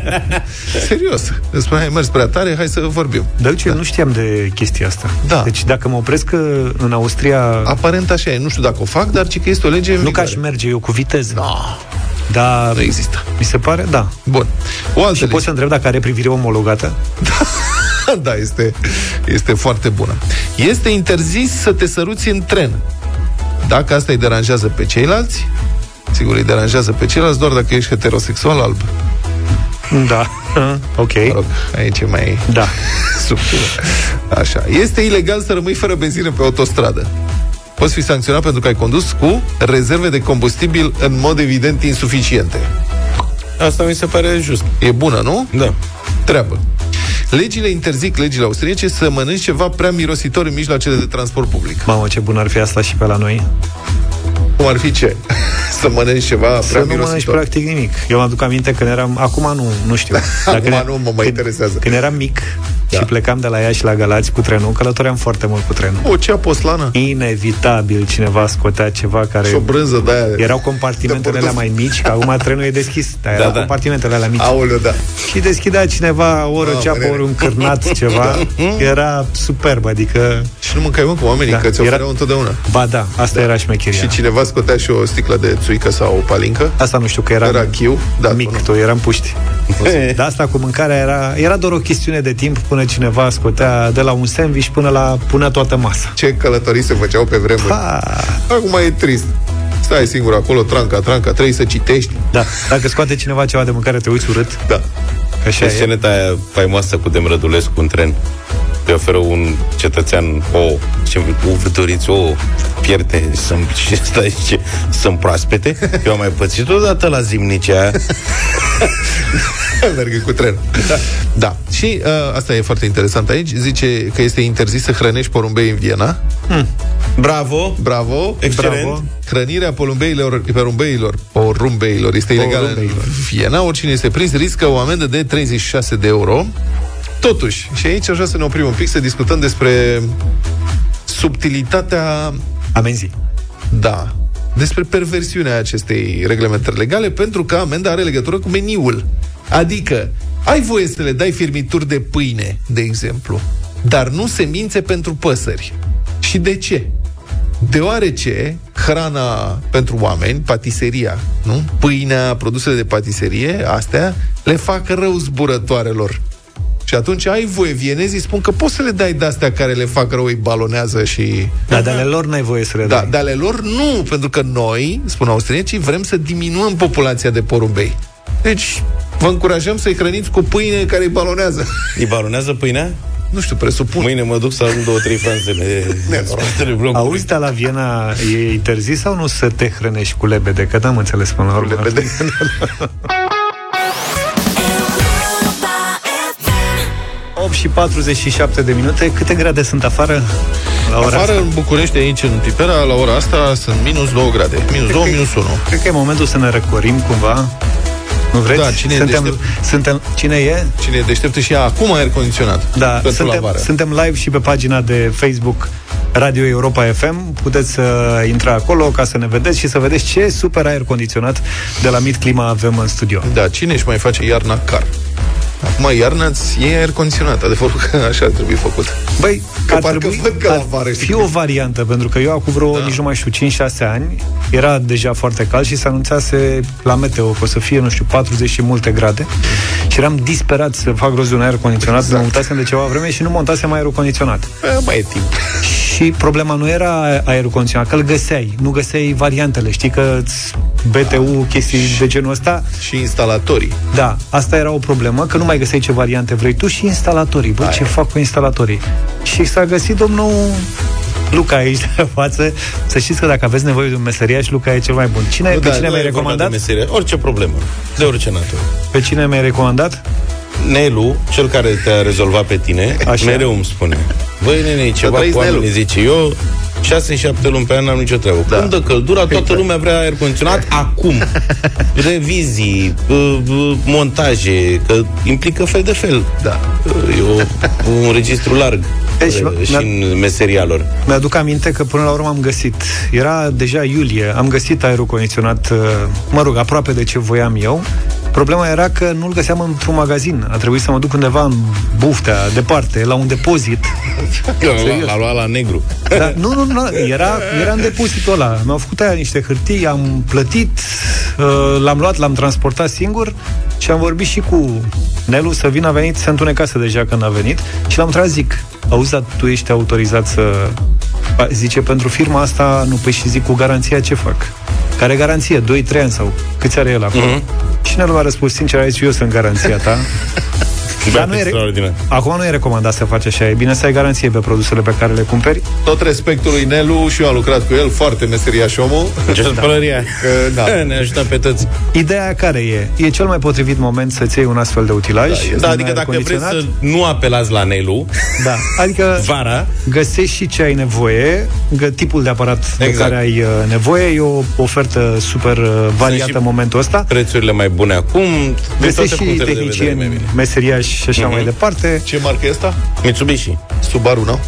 [LAUGHS] Serios. Îți spunea, ai mers prea tare, hai să vorbim. Dar uite, da. nu știam de chestia asta. Da. Deci dacă mă opresc uh, în Austria... Aparent așa e. Nu știu dacă o fac, dar ci că este o lege în Nu că vigoare. aș merge eu cu viteză. No. Dar Nu există. mi se pare, da. Bun. O altă Și lege. pot să întreb dacă are privire omologată? [LAUGHS] da, este, este foarte bună. Este interzis să te săruți în tren. Dacă asta îi deranjează pe ceilalți, sigur îi deranjează pe ceilalți doar dacă ești heterosexual alb. Da. ok. Mă rog, aici e mai Da. [LAUGHS] subtil. Așa. Este ilegal să rămâi fără benzină pe autostradă. Poți fi sancționat pentru că ai condus cu rezerve de combustibil în mod evident insuficiente. Asta mi se pare just. E bună, nu? Da. Treabă. Legile interzic, legile austriece, să mănânci ceva prea mirositor în mijloacele de transport public. Mamă, ce bun ar fi asta și pe la noi. Cum ar fi ce? [LAUGHS] să mănânci ceva prea Să nu mănânci mirositor. practic nimic. Eu mă aduc aminte când eram... Acum nu, nu știu. [LAUGHS] Acum când, nu mă mai interesează. Când eram mic Da. și plecam de la Iași la Galați cu trenul, călătoream foarte mult cu trenul. O cea poslană? Inevitabil cineva scotea ceva care... Și o brânză de aia. Erau compartimentele alea mai mici, că acum trenul e deschis, dar erau da. compartimentele alea mici. Aoleu, da. Și deschidea cineva ori o Mamă, ceapă, nene. ori un cârnat, [LAUGHS] ceva. Era superb, adică... Și nu mâncai mă cu oamenii, Da, că ți era- ofereau întotdeauna. Ba da, asta era șmecheria. Și cineva scotea și o sticlă de țuică sau o palincă. Asta nu știu, că eram Era chiu. Da, mic, nu. tu eram puști. [LAUGHS] Dar asta cu mâncarea era, era doar o chestiune de timp până cineva scotea de la un sandwich până la punea toată masa. Ce călătorii se făceau pe vremuri. Pa! Acum e trist. Stai singur acolo, tranca, tranca, trebuie să citești. Da, dacă scoate cineva ceva de mâncare, te uiți urât. Da. Că așa Și e. sceneta aia faimoasă cu Demrădulescu în tren. Îi oferă un cetățean o, ce vă doriți, o pierde să și [LAUGHS] stai zice, sunt proaspete. Eu am mai pățit odată la zimnicea [LAUGHS] Merg cu tren. Da. da. Și uh, asta e foarte interesant aici. Zice că este interzis să hrănești porumbei în Viena. Bravo! Bravo! Excelent. Bravo. Hrănirea porumbeilor, porumbeilor, porumbeilor este ilegală în Porumbeilor. Viena. Oricine este prins riscă o amendă de 36 de euro. Totuși, și aici aș vrea să ne oprim un pic să discutăm despre subtilitatea Amenzi. Da. Despre perversiunea acestei reglementări legale, pentru că amenda are legătură cu meniul. Adică, ai voie să le dai firmituri de pâine, de exemplu, dar nu semințe pentru păsări. Și de ce? Deoarece hrana pentru oameni, patiseria, nu? Pâinea, produsele de patiserie, astea, le fac rău zburătoarelor. Și atunci ai voie, vienezii spun că poți să le dai de-astea care le fac rău, îi balonează și Dar de ale lor n-ai voie să le da, dai. de ale lor nu, pentru că noi, spun austriecii, vrem să diminuăm populația de porumbei. Deci, vă încurajăm să-i hrăniți cu pâine care îi balonează. Îi balonează pâinea? Nu știu, presupun. Mâine mă duc să adun două, trei franzele în spatele blocului. Auzi, dar la Viena e interzis sau nu să te hrănești cu lebede? Că n-am înțeles până la urmă. Lebede. [LAUGHS] și 47 de minute. Câte grade sunt afară? La ora Afară, asta? în București, aici, în Pipera, la ora asta, sunt minus 2 grade. Minus 2, minus 1. Cred că e momentul să ne răcorim cumva. Nu vreți? Da, cine e suntem, deștept? suntem, cine e? Cine e deștept și ia acum aer condiționat. Da, pentru la suntem, vară. suntem live și pe pagina de Facebook Radio Europa FM. Puteți să intra acolo ca să ne vedeți și să vedeți ce super aer condiționat de la Mid Clima avem în studio. Da, cine își mai face iarna car? Acum iarna îți iei aer condiționat, adevărul că așa ar trebui făcut. Băi, Că ar parcă trebui, văd că la ar vară, fi știi o variantă, pentru că eu acum vreo, da. nici nu mai știu, 5-6 ani, era deja foarte cald și se anunțase la meteo că o să fie, nu știu, 40 și multe grade. Și eram disperat să fac rost de un aer condiționat, exact. mă mutasem de ceva vreme și nu montasem aerul condiționat. E, mai e timp. Și problema nu era aerul condiționat, că îl găseai, nu găseai variantele. Știi că BTU, chestii de genul ăsta. Și instalatorii. Da, asta era o problemă, că nu mai găseai ce variante vrei tu și instalatorii. Bă, ce fac cu instalatorii? Și s-a găsit domnul Luca aici de față. Să știți că dacă aveți nevoie de un meseriaș, Luca e cel mai bun. Cine, Nu, pe da, cine nu mi-ai e vorba recomandat? De meserie, orice problemă, de orice natură. Pe cine mi-ai recomandat? Nelu, cel care te-a rezolvat pe tine, Așa. Așa. mereu îmi spune Băi, nene, ceva trăiți cu oamenii, Nelu. zice Eu 6-7 luni pe an n-am nicio treabă da. Când dă căldura, toată lumea vrea aer condiționat Acum [LAUGHS] Revizii, uh, uh, montaje Că implică fel de fel Da. E o, un registru larg Deci, uh, Și mi-a- în meseria lor Mi-aduc aminte că până la urmă am găsit. Era deja iulie, am găsit aerul condiționat, uh, mă rog, aproape de ce voiam eu. Problema era că nu-l găseam într-un magazin. A trebuit să mă duc undeva în buftea, departe, la un depozit. [LAUGHS] L-a, l-a luat la negru Dar nu, nu, nu, era, era în depozitul ăla. Mi-au făcut aia niște hârtii, am plătit, uh, l-am luat, l-am transportat singur și am vorbit și cu Nelu să vină, a venit, se întunecase deja când a venit și l-am tras, zic, auzi, dar tu ești autorizat să... Ba, Zice, pentru firma asta, nu, păi și zic, cu garanția ce fac? Care garanție? 2-3 ani sau câți are el acolo? Mhm. Și Nelu a răspuns, sincer, aici eu sunt garanția ta. [LAUGHS] Dar nu e, Extraordinar. acum nu e recomandat să faci așa, e bine să ai garanție pe produsele pe care le cumperi. Tot respectul lui Nelu și eu am lucrat cu el, foarte meseriaș omul. Ce spălăria [LAUGHS] Că, da. [LAUGHS] Ne ajută pe toți Ideea care e? E cel mai potrivit moment să-ți iei un astfel de utilaj. Da, un adică aer dacă vreți condiționat. să nu apelați la Nelu Da, adică [LAUGHS] Vara găsești și ce ai nevoie, gă- tipul de aparat de Exact. care ai uh, nevoie. E o ofertă super uh, variată și în momentul ăsta. prețurile mai bune acum din Găsești toate și punctele de vedere mai tehnicieni, bine. meseriași și așa Mhm. mai departe. Ce marcă e asta? Mitsubishi. Subaru, nu?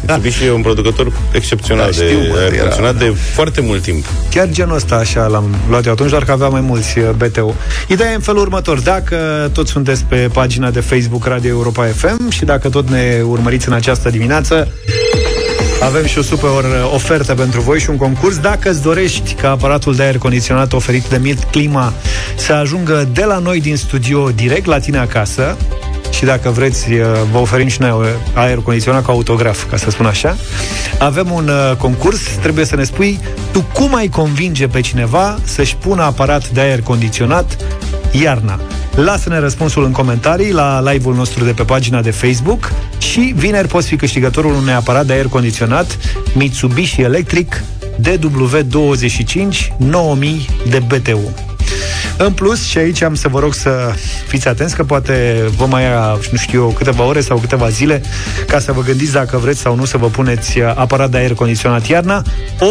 Mitsubishi e un producător excepțional Da, de știu, mă, aer era- condiționat de foarte mult timp. Chiar genul ăsta așa l-am luat eu atunci, doar că avea mai mulți uh, BTU. Ideea e în felul următor. Dacă tot sunteți pe pagina de Facebook Radio Europa FM și dacă tot ne urmăriți în această dimineață, avem și o super uh, ofertă pentru voi și un concurs. Dacă îți dorești ca aparatul de aer condiționat oferit de Milt Clima să ajungă de la noi din studio direct la tine acasă, și dacă vreți, uh, vă oferim și noi uh, aer condiționat cu autograf, ca să spun așa. Avem un uh, concurs, trebuie să ne spui tu cum ai convinge pe cineva să-și pună aparat de aer condiționat iarna. Lasă-ne răspunsul în comentarii la live-ul nostru de pe pagina de Facebook și vineri poți fi câștigătorul unui aparat de aer condiționat Mitsubishi Electric DW25 9000 de BTU. În plus, și aici am să vă rog să fiți atenți că poate vă mai ia, nu știu eu, câteva ore sau câteva zile ca să vă gândiți dacă vreți sau nu să vă puneți uh, aparat de aer condiționat iarna.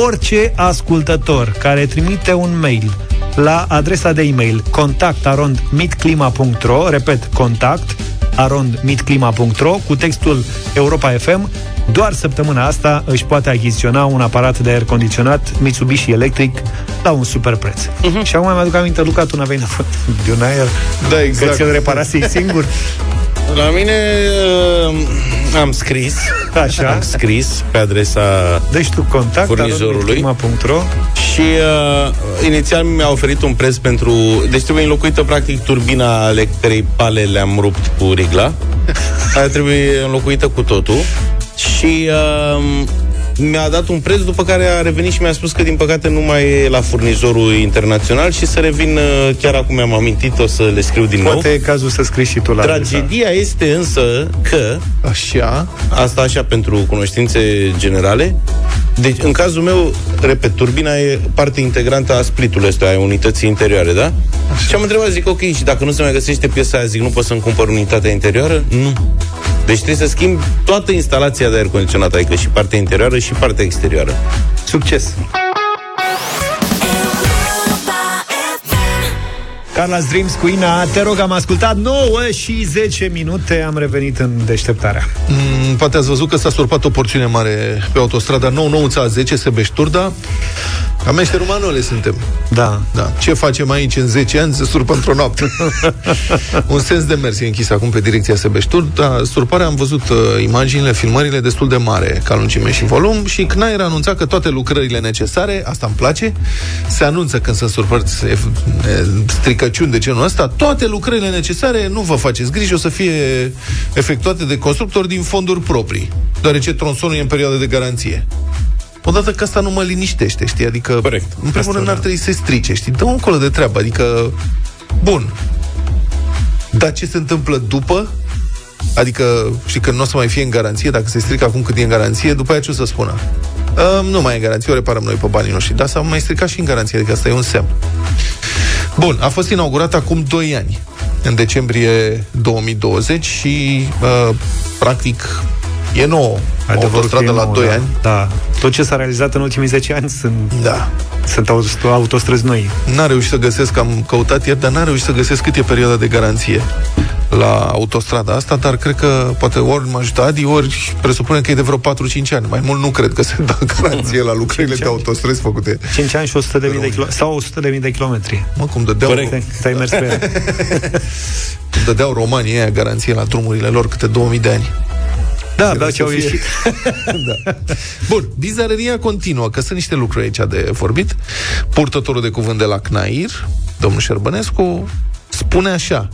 Orice ascultător care trimite un mail la adresa de e-mail contactarondmitclima.ro repet, contact arondmitclima.ro cu textul Europa FM doar săptămâna asta își poate achiziționa un aparat de aer condiționat Mitsubishi Electric la un super preț. Uh-huh. Și acum mi-aduc aminte, Luca, tu n-aveai nevoie de un aer Da, exact. că ți-l reparasei singur. La mine uh, am scris Așa. Am scris pe adresa Deci tu contact Furnizorului. arondmitclima.ro și uh, inițial mi-a oferit un preț pentru... Deci trebuie înlocuită practic turbina ale cărei pale le-am rupt cu rigla. [LAUGHS] Aia trebuie înlocuită cu totul. Și uh, mi-a dat un preț, după care a revenit și mi-a spus că din păcate nu mai e la furnizorul internațional și să revin uh, chiar acum mi-am amintit, o să le scriu din nou. Poate e cazul să scrii și tu la adresa. Tragedia este însă că Așa. Asta așa pentru cunoștințe generale. Deci, în cazul meu, repet, turbina e parte integrantă a splitului ăsta, a unității interioare, da? Așa. Și am întrebat, zic, ok, și dacă nu se mai găsește piesa aia, zic, nu pot să-mi cumpăr unitatea interioară? Nu. Deci trebuie să schimb toată instalația de aer condiționat, adică și partea interioară și partea exterioară. Succes! Carla's Dreams cu Ina, te rog, am ascultat 9 și 10 minute, am revenit în deșteptarea. Mm, poate ați văzut că s-a surpat o porțiune mare pe autostrada 99 ța 10 Sebeș-Turda. Ca meșterul Manole suntem. Da. Da. Ce facem aici în 10 ani se surpă într-o noapte. [LAUGHS] Un sens de mers e închis acum pe direcția Sebeștur. Da, surparea am văzut uh, imaginile, filmările destul de mare ca lungime și volum și CNAIR a anunțat că toate lucrările necesare, asta îmi place, se anunță când sunt surpărți e, e, stricăciuni de genul ăsta, toate lucrările necesare, nu vă faceți griji, o să fie efectuate de constructori din fonduri proprii, deoarece tronsonul e în perioadă de garanție. Odată că asta nu mă liniștește, știi? Adică, Corect. în primul Asta rând, da. ar trebui să se strice, știi? Dă un colo de treabă, adică, bun. Dar ce se întâmplă după? Adică, știi că nu o să mai fie în garanție, dacă se strică acum cât e în garanție, după aia ce o să spună? Uh, nu mai e în garanție, o reparăm noi pe banii noștri. Dar s-a mai stricat și în garanție, adică asta e un semn. Bun, a fost inaugurat acum 2 ani, în decembrie 2020 și, uh, practic, e nouă. O Adevărul autostradă că e la nouă, 2 da. ani. Da. Tot ce s-a realizat în ultimii 10 ani sunt, Da. sunt autost- autostrăzi noi. N-a reușit să găsesc, am căutat ieri, dar n-a reușit să găsesc cât e perioada de garanție la autostrada asta, dar cred că poate ori mă ajută Adi, ori presupunem că e de vreo 4-5 ani. Mai mult nu cred că se dă [LAUGHS] garanție la lucrările de autostrăzi făcute. 5 ani și 100 de mii de kilo- sau 100 de mii de kilometri. Mă, cum dădeau, Corect. Te-ai mers pe ea. [LAUGHS] cum dădeau romanii aia garanție la drumurile lor câte 2000 de ani. Da, da, ce au să fie. ieșit. [LAUGHS] da. Bun, bizareria continuă, că sunt niște lucruri aici de vorbit. Purtătorul de cuvânt de la CNAIR, domnul Șerbănescu, spune așa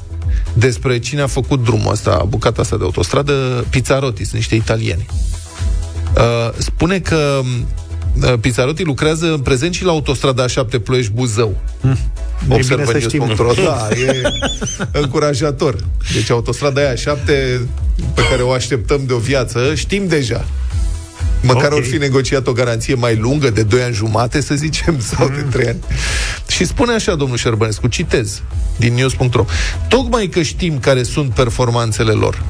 despre cine a făcut drumul ăsta, bucata asta de autostradă, Pizzarotti, sunt niște italieni. Uh, spune că uh, Pizzarotti lucrează în prezent și la autostrada A7 Ploiești-Buzău. E bine să știm. Observă da, e [LAUGHS] încurajator. Deci autostrada aia 7 pe care o așteptăm de o viață, știm deja. Măcar Ok. okay. fi negociat o garanție mai lungă, de 2 ani jumate, să zicem, [LAUGHS] sau de 3 ani. Și spune așa, domnul Șerbănescu, citez din news.ro. Tocmai că știm care sunt performanțele lor,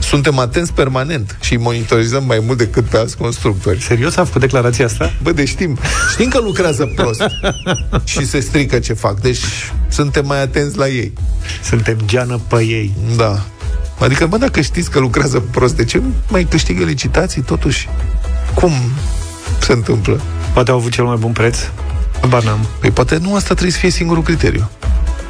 suntem atenți permanent și îi monitorizăm mai mult decât pe alți constructori. Serios a făcut declarația asta? Bă, deci știm. Știm că lucrează prost [LAUGHS] și se strică ce fac. Deci suntem mai atenți la ei. Suntem geană pe ei. Da. Adică, bă, dacă știți că lucrează prost, de ce nu mai câștigă licitații totuși? Cum se întâmplă? Poate au avut cel mai bun preț. Habar n-am. Păi poate nu asta trebuie să fie singurul criteriu.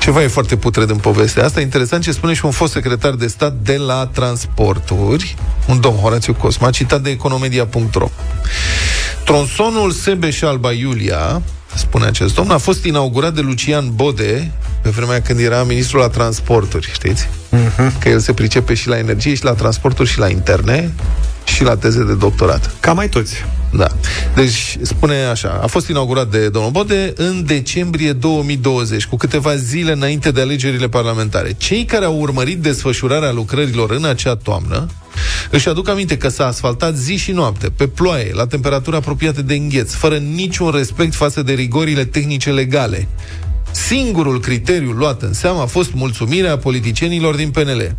Ceva e foarte putred în povestea asta. E interesant ce spune și un fost secretar de stat de la transporturi, un domn, Horațiu Cosma, citat de economedia.ro. Tronsonul Sebeș Alba Iulia, spune acest domn, a fost inaugurat de Lucian Bode pe vremea când era ministrul la transporturi, știți? Că el se pricepe și la energie, și la transporturi, și la interne, și la teze de doctorat. Ca mai toți. Da. Deci, spune așa, a fost inaugurat de domnul Bode în decembrie 2020, cu câteva zile înainte de alegerile parlamentare. Cei care au urmărit desfășurarea lucrărilor în acea toamnă își aduc aminte că s-a asfaltat zi și noapte, pe ploaie, la temperaturi apropiate de îngheț, fără niciun respect față de rigorile tehnice legale. Singurul criteriu luat în seamă a fost mulțumirea politicienilor din PNL.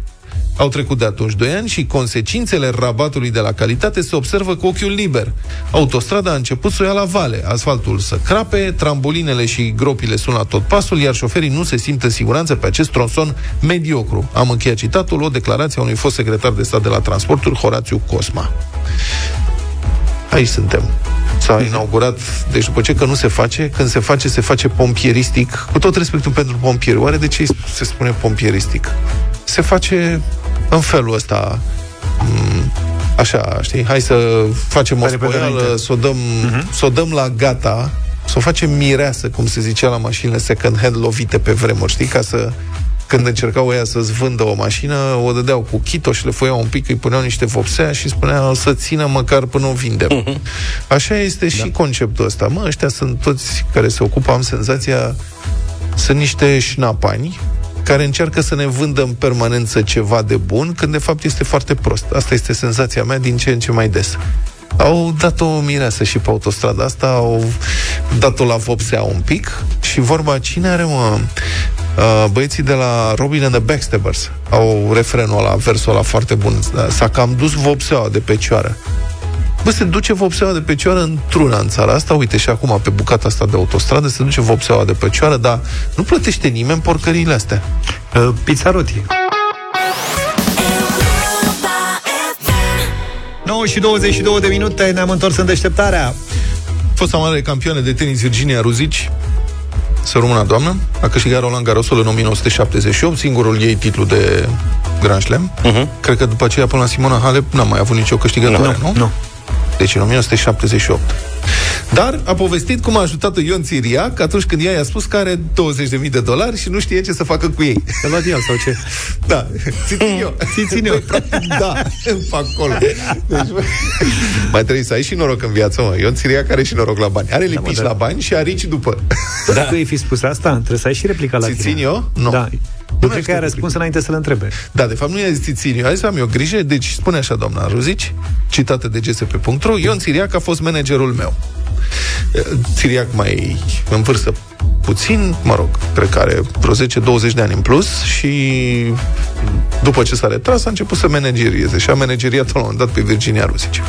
Au trecut de atunci 2 ani și consecințele rabatului de la calitate se observă cu ochiul liber. Autostrada a început să o ia la vale, asfaltul să crape, trambolinele și gropile sunt la tot pasul, iar șoferii nu se simt în siguranță pe acest tronson mediocru. Am încheiat citatul, o declarație a unui fost secretar de stat de la transporturi, Horațiu Cosma. Aici suntem. S-a inaugurat, deci după ce că nu se face, când se face, se face pompieristic, cu tot respectul pentru pompieri. Oare de ce se spune pompieristic? Se face în felul ăsta, m, așa, știi, hai să facem o Mai repede spoială, înainte. să o dăm, să o dăm la gata, să o facem mireasă, cum se zicea la mașinile second-hand lovite pe vremuri, știi, ca să când încercau ea să-ți vândă o mașină, o dădeau cu chito și le foiau un pic, îi puneau niște vopsea și spuneau să țină măcar până o vindem. Așa este și conceptul ăsta. Mă, ăștia sunt toți care se ocupă, am senzația, sunt niște șnapani care încearcă să ne vândă în permanență ceva de bun, când de fapt este foarte prost. Asta este senzația mea din ce în ce mai des. Au dat o mireasă și pe autostrada asta, au dat-o la vopsea un pic și vorba, cine are, mă, Uh, băieții de la Robin and the Backstabbers au refrenul ăla, versul ăla foarte bun. Da, S-a cam dus vopseaua de pe cioară. Bă, se duce vopseaua de pe cioară într-una în țara asta. Uite, și acum pe bucata asta de autostradă se duce vopseaua de pe cioară, dar nu plătește nimeni porcăriile astea. Uh, Pizzarotti. 9 și 22 de minute ne-am întors în deșteptarea. Fosta mare campioană de tenis Virginia Ruzici, să rămână doamnă, a câștigat Roland Garrosul în 1978, singurul ei titlu de Grand Slam. Mhm. Cred că după aceea până la Simona Halep n-a mai avut nicio câștigătoare, nu? Nu. Deci în 1978. Dar a povestit cum a ajutat-o Ion Țiriac atunci când ea i-a spus că are 20.000 de dolari și nu știe ce să facă cu ei. Te luat el sau ce? Da, ți țin eu. [LAUGHS] Ți țin eu. da, îmi fac acolo. Deci, bă, mai trebuie să ai și noroc în viață, mă. Ion Țiriac are și noroc la bani. Are lipici da. la bani și arici după. Da. Tu ai fi spus asta? Trebuie să ai și replica la Ți tine. țin eu? Nu. Da. Nu cred că ai răspuns înainte să-l întrebe. Da, de fapt nu i-a zis țin eu. A zis, am eu grijă. Deci spune așa, doamna Ruzici, citată de gsp.ro, Ion Țiriac a fost managerul meu. Țiriac mai în vârstă puțin, mă rog, cred că are vreo 10-20 de ani în plus și după ce s-a retras a început să managerieze și a manageriat la un moment dat pe Virginia Ruzici.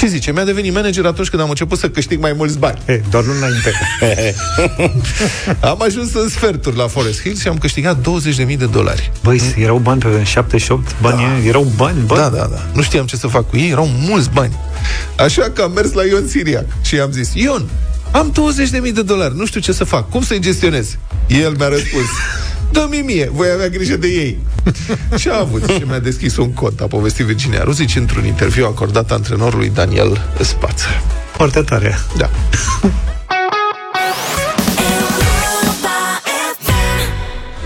Și zice, mi-a devenit manager atunci când am început să câștig mai mulți bani. Hey, doar nu înainte. [LAUGHS] am ajuns în sferturi la Forest Hills și am câștigat 20.000 de dolari. Băi, erau bani pe 78? Bani, da. erau bani, bani? Da, da, da. Nu știam ce să fac cu ei, erau mulți bani. Așa că am mers la Ion Siriac și i-am zis, Ion, am 20.000 de dolari, nu știu ce să fac, cum să-i gestionez? El mi-a răspuns, dă-mi mie, voi avea grijă de ei. [LAUGHS] și a avut și mi-a deschis un cont, a povestit Virginia Ruzici într-un interviu acordat antrenorului Daniel Spață. Foarte tare. Da.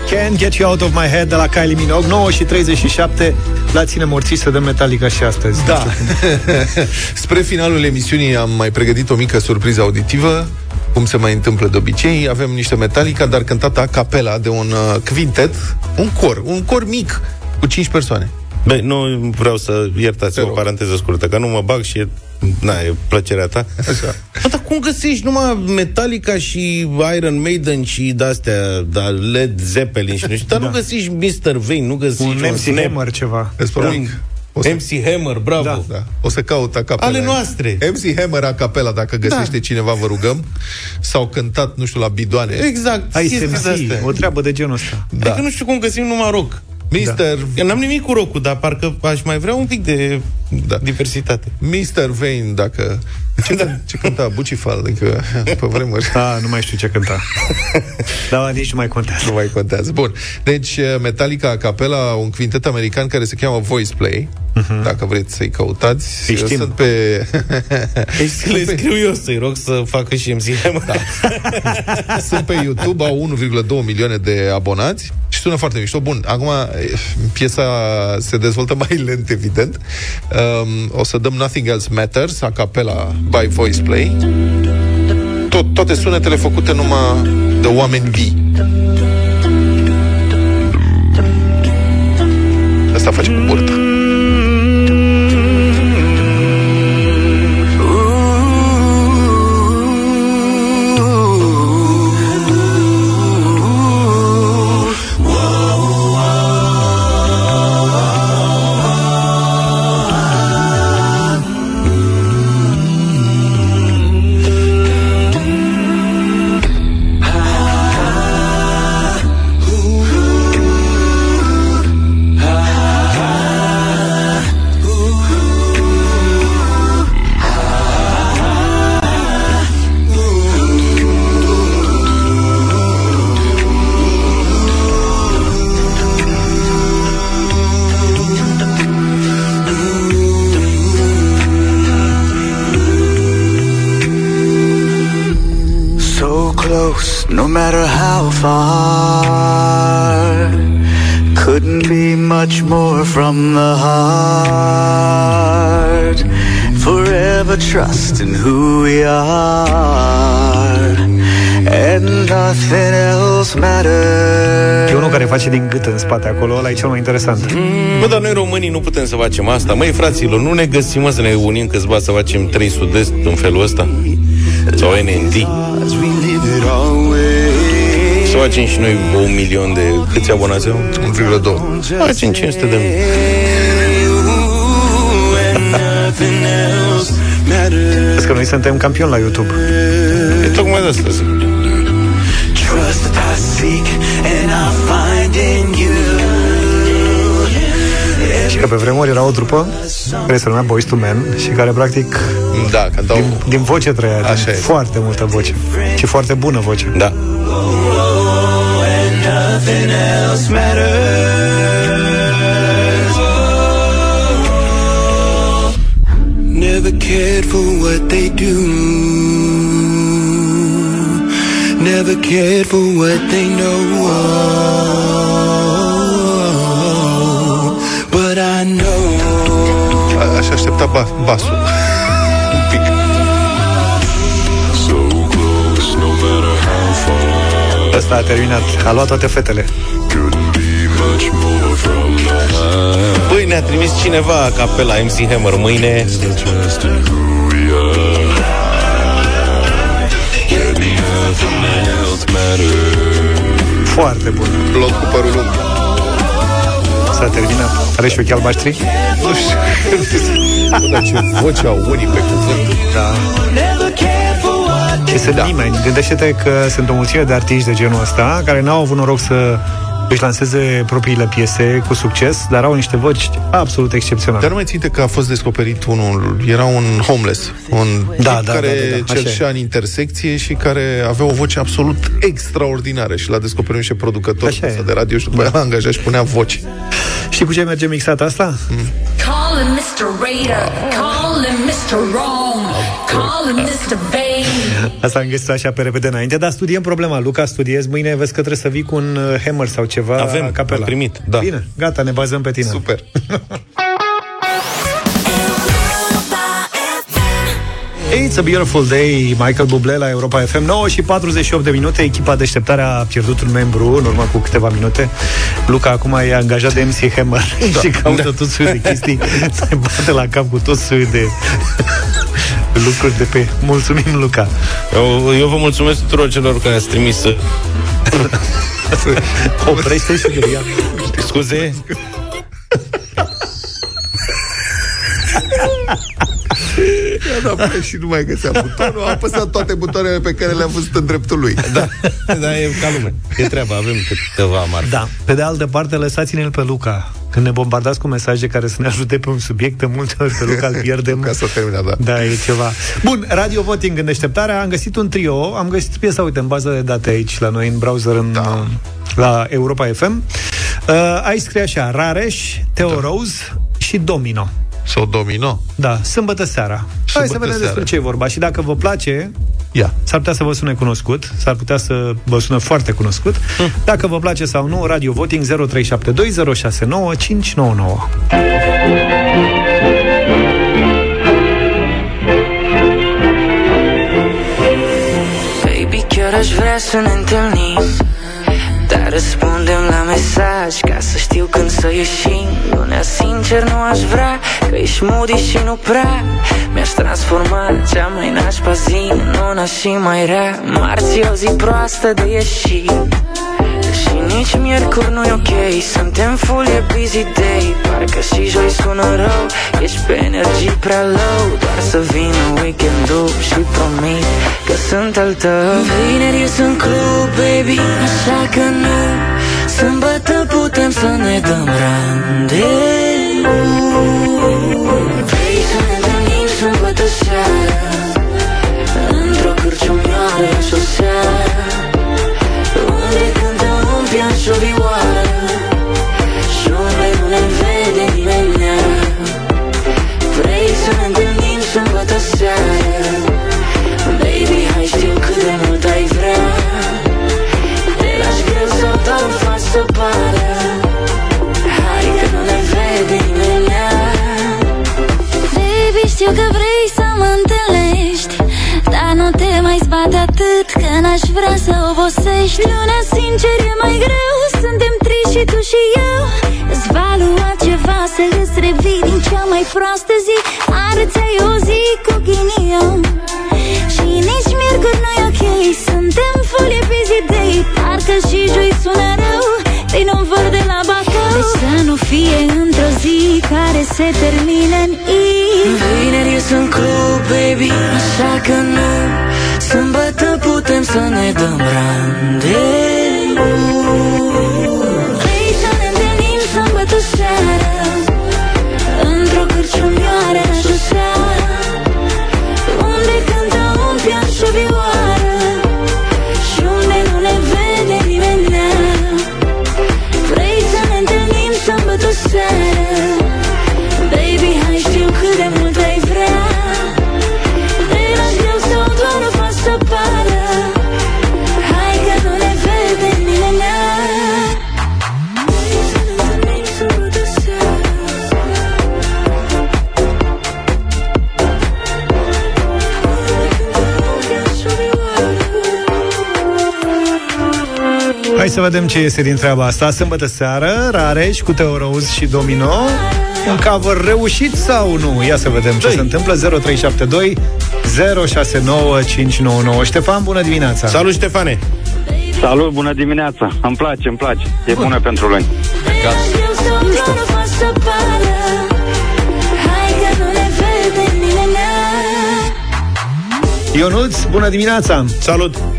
Can't Get You Out of My Head de la Kylie Minogue 9 și 37 La ține morții să dăm Metallica și astăzi Da. [LAUGHS] Spre finalul emisiunii am mai pregătit o mică surpriză auditivă cum se mai întâmplă de obicei, avem niște Metallica, dar cântată a capela de un uh, quintet, un cor, un cor mic, cu 5 persoane. Băi, nu vreau să iertați o paranteză scurtă, că nu mă bag și e, na, e plăcerea ta. Așa. Bă, dar cum găsești numai Metallica și Iron Maiden și de-astea, da, Led Zeppelin și nu știu, dar da. nu găsești Mr. Vane, nu găsești Un MC Snap, Hammer ceva Îți promit. O să, MC Hammer, bravo. da, da. O să caut a capela. Ale noastre. MC Hammer a capela, dacă găsește da. cineva, vă rugăm. S-au cântat, nu știu, la bidoane. Exact. Ai chestii SMC, de-astea. o treabă de genul ăsta Da. Adică nu știu cum găsim numai rock. Mister, Eu n-am nimic cu rock dar parcă aș mai vrea un pic de Da. diversitate. Mr. Vane, dacă... Ce, da. ce cânta Bucifal, adică pe vremuri. Da, nu mai știu ce cânta Da, nici nu mai contează Nu mai contează. Bun. Deci, Metallica a capela, un quintet american care se cheamă Voice Play. Uh-huh. Dacă vreți să-i căutați. Îi știm. Sunt pe... Deci le scriu eu să-i rog să facă și MC Hammer. Da. Sunt pe YouTube, au 1,2 milioane de abonați și sună foarte mișto. Bun, acum eh, piesa se dezvoltă [LAUGHS] mai lent, evident. Um, o să dăm Nothing Else Matters, a capela by Voice Play. Tot, toate sunetele făcute numai de oameni vii. Asta face cu burta. No matter how far. Couldn't be much more from the heart. Forever trust in who we are. And nothing else matters. E unul care face din gât în spate acolo Ăla e cel mai interesant Bă, dar noi românii nu putem să facem asta. Măi, fraților, nu ne găsim mă, să ne unim câțiva să facem 3 sud-est în felul ăsta. Sau NND. Să facem și noi un milion de... Câți abonați au? 1,2. Facem 500 de mii. Vezi că noi suntem campioni la YouTube E tocmai de asta zic. Trust I seek and I find in you. Și că pe vremuri era o trupă care se numea Boys to Men și care practic Da, cântau... din, din voce trăia, din Așa e. foarte multă voce. Și foarte bună voce. Da. Nothing else matters. Never cared for what they do. Never cared for what they know. But I know. A- Aș aștepta ba- basul. Far. Asta a terminat. A luat toate fetele. Couldn't be much more from the high. Băi, ne-a trimis cineva capela MC Hammer mâine. Just in who we are. And nothing else matters. Foarte bun. Blond cu părul lung. S-a terminat. Are și ochii albaștri? Nu știu. [LAUGHS] Dar ce voce au unii pe cuvânt. Da. Și sunt nimeni. Gândește-te că sunt o mulțime de artiști de genul ăsta care n-au avut noroc să își lanseze propriile piese cu succes, dar au niște voci absolut excepționale. Dar nu mai ținte că a fost descoperit unul, era un homeless, un Da, tip da, care da, da, da, așa cerșea e. în intersecție și care avea o voce absolut extraordinară și l-a descoperit și producător Așa e. de radio și după aia l-a angajat și punea voci. Știi cu ce merge mixat asta? Call him Mr. Raider, call him Mr. Wrong, call him Mr. Bane. Asta am găsit așa pe repede înainte, dar studiem problema. Luca, studiez, mâine vezi că trebuie să vii cu un uh, hammer sau ceva Avem, capela. am primit, da. Bine, gata, ne bazăm pe tine. Super. [LAUGHS] It's a beautiful day, Michael Bublé la Europa FM 9 și 48 de minute Echipa deșteptare a pierdut un membru În urmă cu câteva minute Luca acum e angajat de MC Hammer da, [LAUGHS] Și caută da. tot soiul de chestii [LAUGHS] Se bate la cap cu tot soiul de Lucruri de pe Mulțumim, Luca. Eu, eu vă mulțumesc tuturor celor care ați trimis uh, [LAUGHS] Oprește și de ea. Scuze. Ia da, și nu mai găsea butonul, a apăsat toate butoanele pe care le-am văzut în dreptul lui. Da, da, e ca lume E treaba, avem câteva marfe Da, pe de altă parte lăsați-ne-l pe Luca Când ne bombardați cu mesaje care să ne ajute pe un subiect De multe ori pe Luca îl pierdem [LAUGHS] Ca să termina, da. Da, e ceva. Bun, Radio Voting în deșteptarea. Am găsit un trio, am găsit piesa, uite, în bază de date aici, la noi, în browser, în, da. la Europa FM. Uh, aici scrie așa, Rareș, Teo da. Rose și Domino. Sau Domino. Da, sâmbătă seara. Hai să Sâmbătă vedem seara. despre ce e vorba. Și dacă vă place, Ia. s-ar putea să vă sune cunoscut, s-ar putea să vă sună foarte cunoscut. Hm. Dacă vă place sau nu, Radio Voting 0372069599. Baby, chiar aș vrea să ne întâlnim Dar răspundem la mesaj Ca să știu când să ieșim. Lunea sincer nu aș vrea Că ești moody și nu prea. Mi-aș transforma cea mai nașpa zi În una și mai rea. Marți e o zi proastă de ieșit. Și nici miercuri nu-i ok. Suntem full, e busy day. Parcă și joi sună rău. Ești pe energii prea low. Doar să vină weekendul Și promit că sunt al tău. Vineri eu sunt club, baby Așa că nu Sâmbătă putem să ne dăm randeu Vrei să ne întâlnim sâmbătă seara Într-o cârciumioară și o seară. Unde cântă un pian și o vioară Că n-aș vrea să obosești. Luna, sincer, e mai greu. Suntem triști și tu și eu. Îți va lua ceva să îți revii Din cea mai proastă zi. Arăți ai o zi cu ghinion Și nici miercuri nu-i ok. Suntem full e busy day Parcă și joi sună rău. Din un văr de la Bacău. Deci să nu fie într-o zi Care se termină în I. Vineri eu sunt club, baby. Așa că nu Sâmbătă putem să ne dăm să vedem ce iese din treaba asta. Sâmbătă seară, Rareș cu Teo Rose și Domino. Un cover reușit sau nu? Ia să vedem ce se întâmplă. 0372 069599. Ștefan, bună dimineața! Salut, Ștefane! Salut, bună dimineața. Îmi place, îmi place. E bună pentru luni. Nu știu. să pară Hai că nu ne vede nimeni Ionuț, bună dimineața! Salut!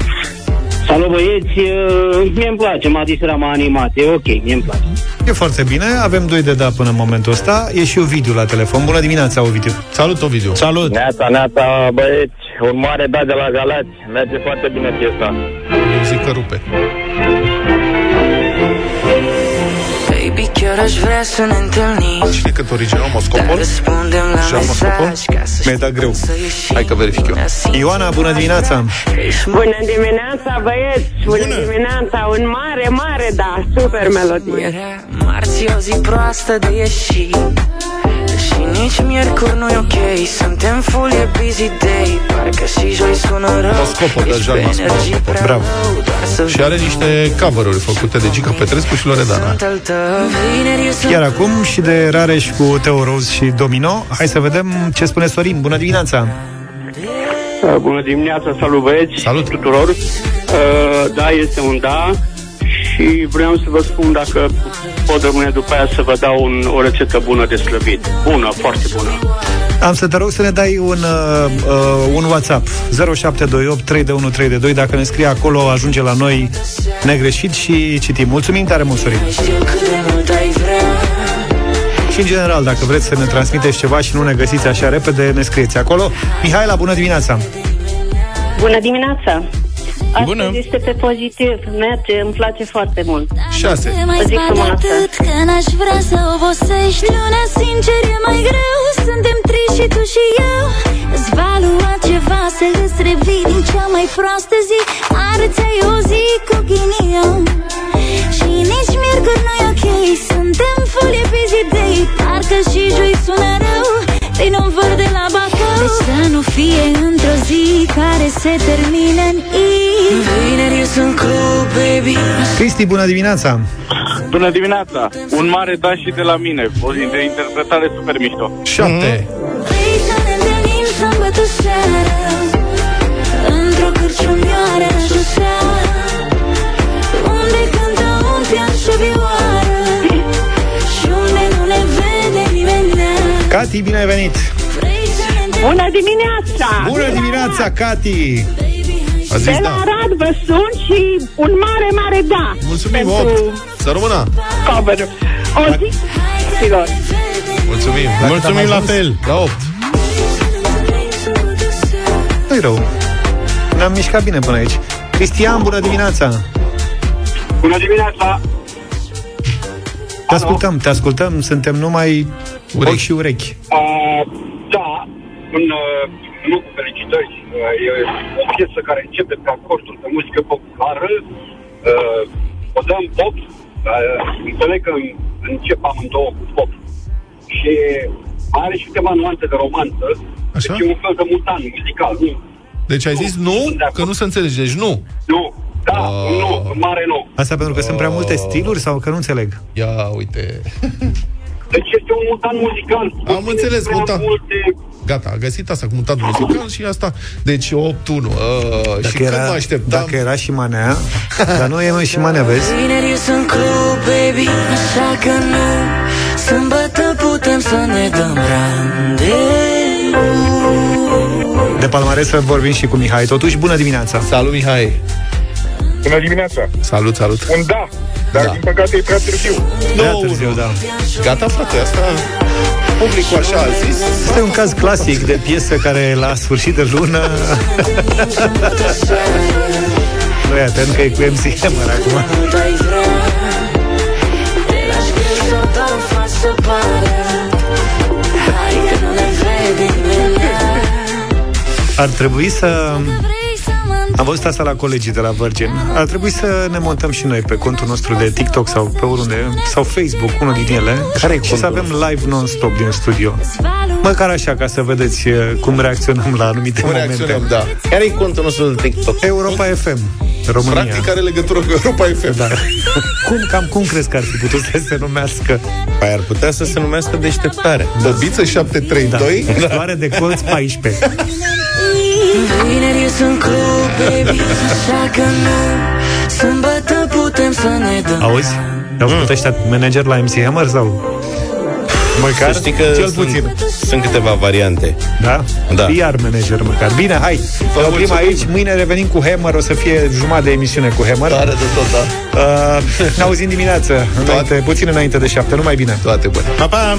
Salut băieți, uh, mie îmi place, Madisera m-a animat, e ok, mie îmi place. E foarte bine, avem doi de da până în momentul ăsta. E și Ovidiu la telefon. Bună dimineața, Ovidiu! Salut, Ovidiu! Salut! Neața, neața, băieți, un mare da de la Galați. Merge foarte bine piesa. Eu zic că rupe. Baby, chiar aș vrea să ne întâlnim Cine cânt original Moscopol? Răspundem la Jean Moscopol? mesaj ca să Mi-ai dat greu. Hai că verific eu. Ioana, bună dimineața! Bună dimineața, băieți! Bună, Bună dimineața! Un mare, mare, da, super melodie. Marți e o zi proastă de ieșit Și nici miercuri nu e ok Suntem full, e busy day Parcă și joi sună rău Moscopol, de Ești Jean pe Moscopol. energii prea Bravo. rău, doar să Și are niște cover-uri făcute de Gica Petrescu și Loredana. sunt al tău Vineri eu sunt Iar acum și de Rareș cu Teo Rose și Domino. Hai să vedem ce spune Sorin. Bună dimineața! Uh, Bună dimineața, salut băieți Salut. tuturor. Uh, da, este un da și vreau să vă spun dacă pot rămâne după aia să vă dau un, o rețetă bună de slăbit. Bună, foarte bună. Am să te rog să ne dai un, uh, uh, un WhatsApp 0728 3132 Dacă ne scrie acolo, ajunge la noi negreșit și citim. Mulțumim tare mult, Sorin! Știu cât de mult ai vrea Și în general, dacă vreți să ne transmiteți ceva și nu ne găsiți așa repede, ne scrieți acolo. Mihaela, bună dimineața! Bună dimineața! Astăzi Bună. este pe pozitiv, merge, îmi place foarte mult. 6. Te mai Zic zbat frumos asta. atât că n-aș vrea să obosești. Lumea sincer e mai greu. Suntem triști și tu și eu. Îți va lua ceva să îți revii din cea mai proastă zi. Arăți ai o zi cu ghinion Și nici miercuri nu e ok. Suntem full e busy day Parcă și joi sună rău Vin un văr de la Bacău Deci să nu fie într-o zi Care se termină în I Vineri eu sunt club, baby Cristi, bună dimineața! Bună dimineața! Un mare da și de la mine. O zi de interpretare super mișto. 7. Vrei să ne întâlnim sâmbătă seara Într-o cârciumioară la șosea Unde cântă un pian și Cati, bine ai venit! Vrei să ne întâlnim Bună dimineața! Bună dimineața, Cati! A zis De la da. Arad vă sun și un mare, mare da! Mulțumim, pentru 8. Să rămână. cover O zi, filor! Mulțumim. Mulțumim la fel. La 8. Nu-i rău. Ne-am mișcat bine până aici. Cristian, bună dimineața! Bună dimineața! Te ascultăm, te ascultăm, suntem numai Urechi. ochi și urechi. Uh, da, un uh, nu cu felicitări. Uh, e o piesă care începe pe acorduri de muzică populară. Uh, o dăm pop. Uh, înțeleg că încep amândouă cu pop. Și are și câteva nuanțe de romanță. Așa? Deci e un fel de mutant muzical. Nu, Deci ai zis nu, că nu se înțelege. Deci nu. nu. Da, Ah. un nu, un mare nu. Asta pentru că sunt prea multe stiluri sau că nu înțeleg? Ia uite. [LAUGHS] Deci este un mutant muzical. Am înțeles, Prea mutant. Multe... Gata, a găsit asta cu mutat muzical și asta. Deci 8-1. Uh, și Dacă când era, mă așteptam... dacă era și manea, [LAUGHS] dar nu e mai și manea, vezi? Vineri eu sunt club, baby Așa că nu Sâmbătă putem să ne dăm randeu De palmares să vorbim și cu Mihai. Totuși, bună dimineața! Salut, Mihai! Bună dimineața! Salut, salut! Un da, dar Da. din păcate e prea târziu. Prea târziu, da. Gata, frate, asta... Publicul așa a zis. Este un caz clasic de piesă care la sfârșit de lună [LAUGHS] Nu e atent că e cu MC Hammer acum Mult ai vrea Te lași greu sau doar o faci să pară Hai că nu ne vede nimeni Ar trebui să... Am văzut asta la colegii de la Virgin. Ar trebui să ne montăm și noi pe contul nostru de TikTok sau pe oriunde, sau Facebook, unul din ele, Care-i și să contul? avem live non-stop din studio. Măcar așa, ca să vedeți uh, cum reacționăm la anumite Cum momente. reacționăm, da. Care e contul nostru de TikTok? Europa FM, România. Practic are legătură cu Europa FM. Da. cum, cam cum crezi că ar fi putut să se numească? Păi ar putea să se numească deșteptare. Băbiță 732. Da. Floare de colț 14. Vineri ies în club, baby Așa că nu Sâmbătă putem să ne dăm Auzi? Au făcut ăștia manager la MC Hammer sau? Măcar? Să știi că Cel sunt, puțin. sunt câteva variante. Da? Da. PR manager măcar. Bine, hai, ne oprim mulțumim. aici. Mâine revenim cu Hammer. O să fie jumătate de emisiune cu Hammer. Tare de tot, da. Uh, ne auzim dimineață, înainte, puțin înainte de șapte. Numai bine. Toate bune. Pa, pa!